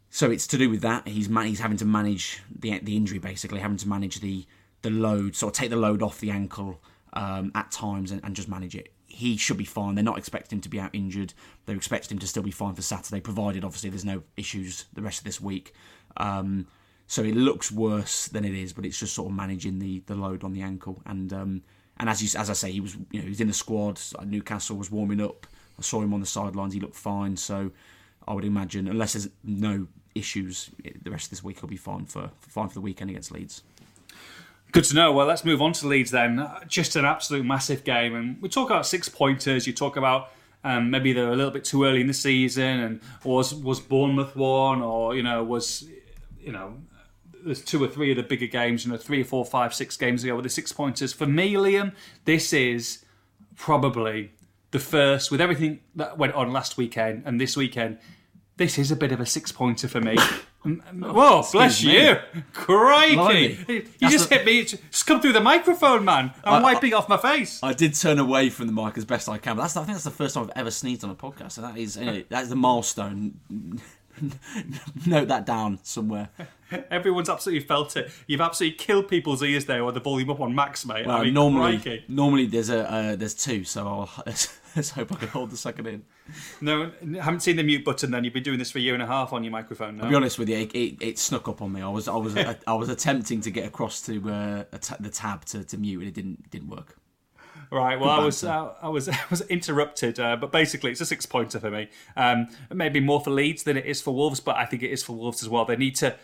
so it's to do with that. He's man- he's having to manage the the injury basically, having to manage the the load, sort of take the load off the ankle um, at times and, and just manage it. He should be fine. They're not expecting him to be out injured. They're expecting him to still be fine for Saturday, provided obviously there's no issues the rest of this week. Um, so it looks worse than it is, but it's just sort of managing the, the load on the ankle. And um, and as you, as I say, he was you know he was in the squad. Newcastle was warming up. I saw him on the sidelines. He looked fine. So I would imagine, unless there's no issues, the rest of this week he'll be fine for fine for the weekend against Leeds. Good to know. Well, let's move on to Leeds then. Uh, Just an absolute massive game, and we talk about six pointers. You talk about um, maybe they're a little bit too early in the season, and was was Bournemouth one, or you know was you know there's two or three of the bigger games, you know three or four, five, six games ago with the six pointers. For me, Liam, this is probably the first with everything that went on last weekend and this weekend. This is a bit of a six pointer for me. Whoa, bless me. you. Crikey. Blimey. You That's just hit me. Just come through the microphone, man. I'm I- wiping off my face. I did turn away from the mic as best I can, but that's I think that's the first time I've ever sneezed on a podcast. So that is know, <laughs> that is the milestone. <laughs> Note that down somewhere. Everyone's absolutely felt it. You've absolutely killed people's ears there with the volume up on max, mate. Well, I mean, normally, crikey. normally there's a uh, there's two, so I'll, <laughs> <laughs> Let's hope I can hold the second in. No, haven't seen the mute button. Then you've been doing this for a year and a half on your microphone. No? I'll be honest with you, it, it, it snuck up on me. I was I was <laughs> I, was attempting to get across to uh, the tab to, to mute, and it didn't didn't work. Right. Well, I was uh, I was <laughs> I was interrupted, uh, but basically it's a six pointer for me. Um, maybe more for Leeds than it is for Wolves, but I think it is for Wolves as well. They need to.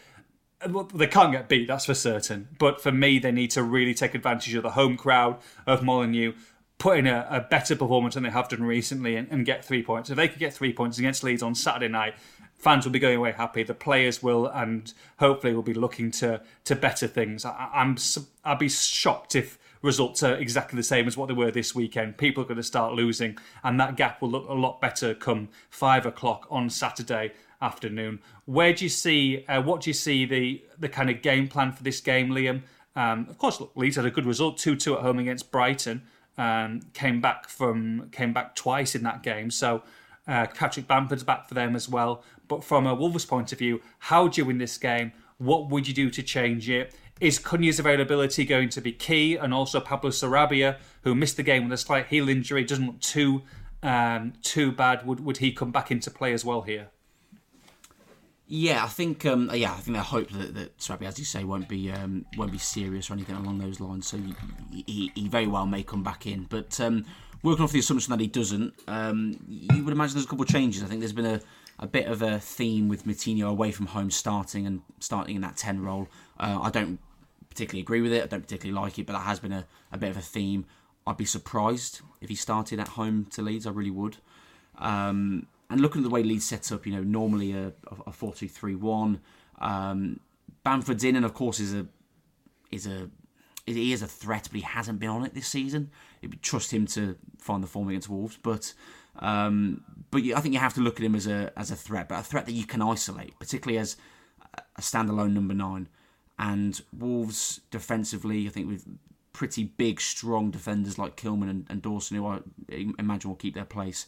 Well, they can't get beat, that's for certain. But for me, they need to really take advantage of the home crowd of Molineux, put in a, a better performance than they have done recently, and, and get three points. If they could get three points against Leeds on Saturday night, fans will be going away happy. The players will, and hopefully will be looking to to better things. I, I'm I'd be shocked if results are exactly the same as what they were this weekend. People are going to start losing, and that gap will look a lot better come five o'clock on Saturday afternoon. Where do you see? Uh, what do you see the the kind of game plan for this game, Liam? Um, of course, look, Leeds had a good result, two two at home against Brighton. Um, came back from came back twice in that game, so. Uh, Patrick Bamford's back for them as well. But from a Wolves point of view, how do you win this game? What would you do to change it? Is Cunha's availability going to be key? And also Pablo Sarabia, who missed the game with a slight heel injury, doesn't look too um, too bad. Would would he come back into play as well here? Yeah, I think um, yeah, I think they hope that, that Sarabia, as you say, won't be um, won't be serious or anything along those lines. So he, he, he very well may come back in, but um, working off the assumption that he doesn't, um, you would imagine there's a couple of changes. I think there's been a, a bit of a theme with Moutinho away from home starting and starting in that ten role. Uh, I don't particularly agree with it. I don't particularly like it, but that has been a, a bit of a theme. I'd be surprised if he started at home to Leeds. I really would. Um, and looking at the way Leeds set up, you know, normally a, a four two three one. Um, Bamford's in, and of course is a is a he is a threat, but he hasn't been on it this season. Trust him to find the form against Wolves, but um, but I think you have to look at him as a as a threat, but a threat that you can isolate, particularly as a standalone number nine. And Wolves defensively, I think with pretty big, strong defenders like Kilman and, and Dawson, who I imagine will keep their place,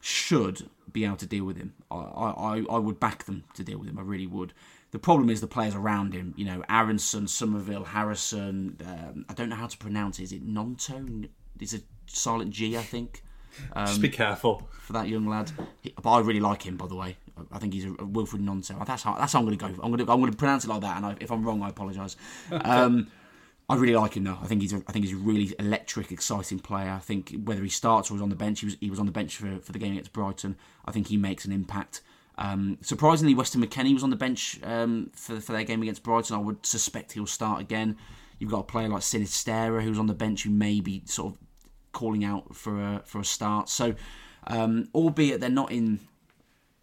should be able to deal with him. I, I, I would back them to deal with him. I really would. The problem is the players around him. You know, Aaronson, Summerville, Harrison. Um, I don't know how to pronounce it. Is it Nonto? Is it silent G? I think. Um, <laughs> Just be careful for that young lad. But I really like him, by the way. I think he's a, Wilfred Gnonto. That's how that's how I'm going to go. I'm going to I'm going to pronounce it like that. And I, if I'm wrong, I apologise. <laughs> Um, I really like him though. I think he's a, I think he's a really electric, exciting player. I think whether he starts or is on the bench, he was he was on the bench for, for the game against Brighton. I think he makes an impact. Um, surprisingly, Weston McKennie was on the bench um, for for their game against Brighton. I would suspect he'll start again. You've got a player like Sinisterra who's on the bench who may be sort of calling out for a for a start. So, um, albeit they're not in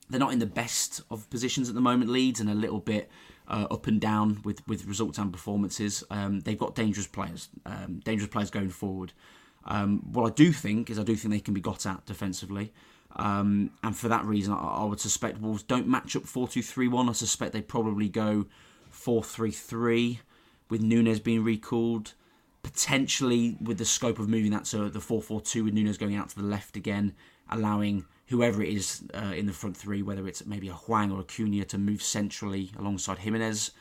they're not in the best of positions at the moment. Leeds and a little bit uh, up and down with with results and performances. Um, they've got dangerous players, um, dangerous players going forward. Um, what I do think is I do think they can be got at defensively. Um, and for that reason, I, I, would suspect Wolves don't match up 4 2 3 1. I suspect they probably go 4 3 3 with Nunes being recalled. Potentially with the scope of moving that to the 4 4 2 with Nunes going out to the left again, allowing whoever it is uh, in the front three, whether it's maybe a Hwang or a Cunha, to move centrally alongside Jimenez,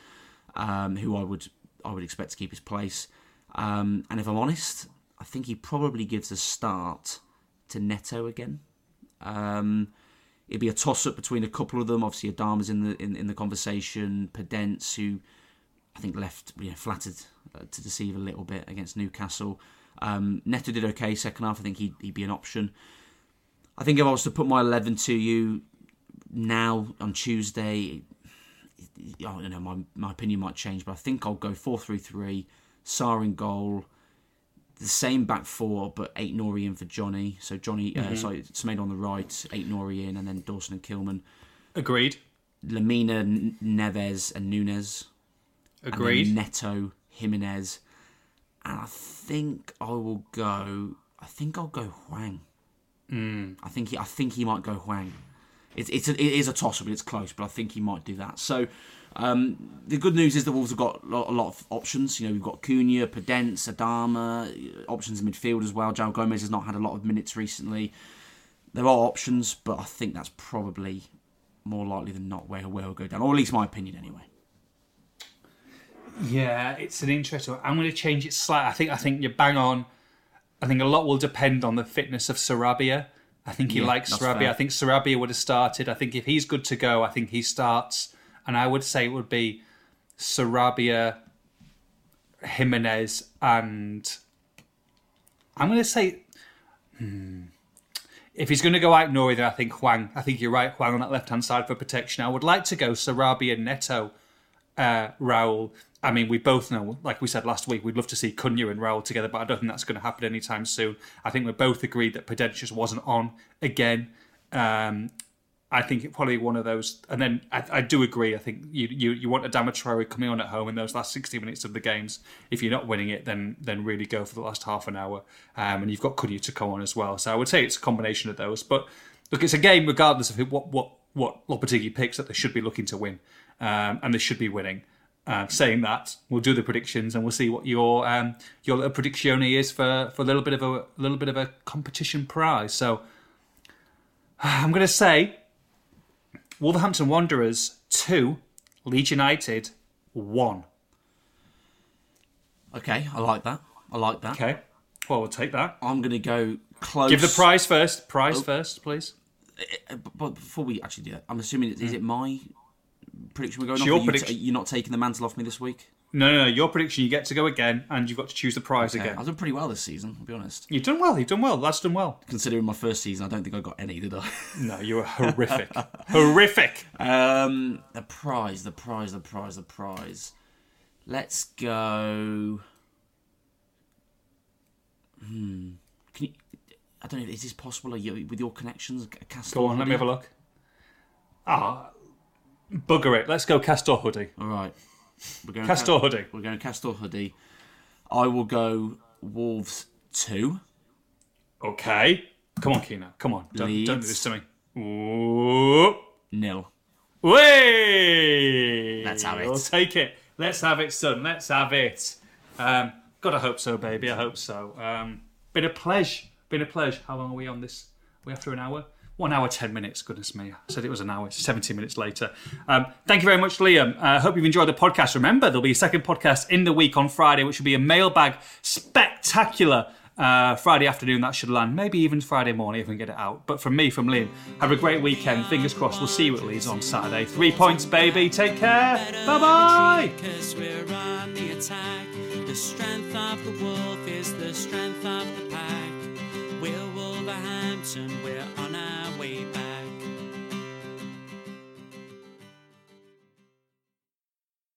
um, who I would I would expect to keep his place. Um, and if I'm honest, I think he probably gives a start to Neto again. Um, it'd be a toss up between a couple of them. Obviously, Adama's in the in, in the conversation. Podence, who I think left you know, flattered uh, to deceive a little bit against Newcastle. Um, Neto did okay second half. I think he'd, he'd be an option. I think if I was to put my 11 to you now on Tuesday, I don't know, my, my opinion might change, but I think I'll go 4 3 3, Sarr in goal, the same back four, but Aït-Nouri in for Johnny. So Johnny, uh, mm-hmm. uh, sorry, Semedo on the right, Aït-Nouri in, and then Dawson and Kilman. Agreed. Lemina, Neves, and Nunes. Agreed. And Neto, Jimenez. And I think I will go. I think I'll go Hwang. Mm. I think he, I think he might go Hwang. It's it's a, it is a toss up, it's close, but I think he might do that. So um, the good news is the Wolves have got a lot, of options. You know, we've got Cunha, Podence, Adama, options in midfield as well. João Gomes has not had a lot of minutes recently. There are options, but I think that's probably more likely than not where where will go down, or at least my opinion anyway. Yeah, it's an interesting. I'm going to change it slightly. I think I think you're bang on I think a lot will depend on the fitness of Sarabia. I think he Yeah, likes Sarabia. fair. I think Sarabia would have started. I think if he's good to go, I think he starts. And I would say it would be Sarabia, Jimenez, and I'm going to say, hmm, if he's going to go Aït-Nouri, then I think Hwang. I think you're right, Hwang on that left hand side for protection. I would like to go Sarabia, Neto, uh, Raul. I mean, we both know, like we said last week, we'd love to see Cunha and Raul together, but I don't think that's going to happen anytime soon. I think we're both agreed that Prudentius wasn't on again. Um, I think it probably one of those, and then I, I do agree. I think you, you you want Adama Traoré coming on at home in those last sixty minutes of the games. If you're not winning it, then then really go for the last half an hour, um, and you've got Cunha to come on as well. So I would say it's a combination of those. But look, it's a game regardless of who, what what what Lopetegui picks that they should be looking to win, um, and they should be winning. Uh, saying that, we'll do the predictions and we'll see what your um, your little predictione is for, for a little bit of a, a little bit of a competition prize. So I'm going to say Wolverhampton Wanderers two, Leeds United one. Okay, I like that. I like that. Okay, well we'll take that. I'm going to go close. Give the prize first. Oh. Prize first, please. Uh, But but before we actually do that, I'm assuming it, is it my prediction we're going off? your Are you prediction. you're not taking the mantle off me this week. No, no, no. Your prediction. You get to go again, and you've got to choose the prize Okay, again. I've done pretty well this season. I'll be honest. You've done well. You've done well. That's done well. Considering my first season, I don't think I got any, did I? <laughs> No, you were horrific. horrific. <laughs> Um, the prize, the prize, the prize, the prize. Let's go. Hmm. Can you? I don't know. Is this possible? Are you, with your connections, Castor? Go on. Let me have a look. Ah, bugger it. Let's go Castore hoodie. All right. We're going Castore hoodie. We're going Castore hoodie. I will go Wolves two. Okay. Come on, Keno. Come on. Don't, don't do this to me. Ooh. Nil. Way. Let's have it. We'll take it. Let's have it, son. Let's have it. Um, God, I hope so, baby. I hope so. Um, been a pleasure. Been a pleasure. How long are we on this? Are we after an hour? One hour, ten minutes. Goodness me. I said it was an hour. It's 17 minutes later. Um, thank you very much, Liam. I uh, hope you've enjoyed the podcast. Remember, there'll be a second podcast in the week on Friday, which will be a mailbag spectacular uh, Friday afternoon. That should land. Maybe even Friday morning if we can get it out. But from me, from Liam, have a great weekend. Fingers crossed. We'll see you at Leeds on Saturday. Three points, baby. Take care. Bye bye. Wolverhampton, we're on our way back.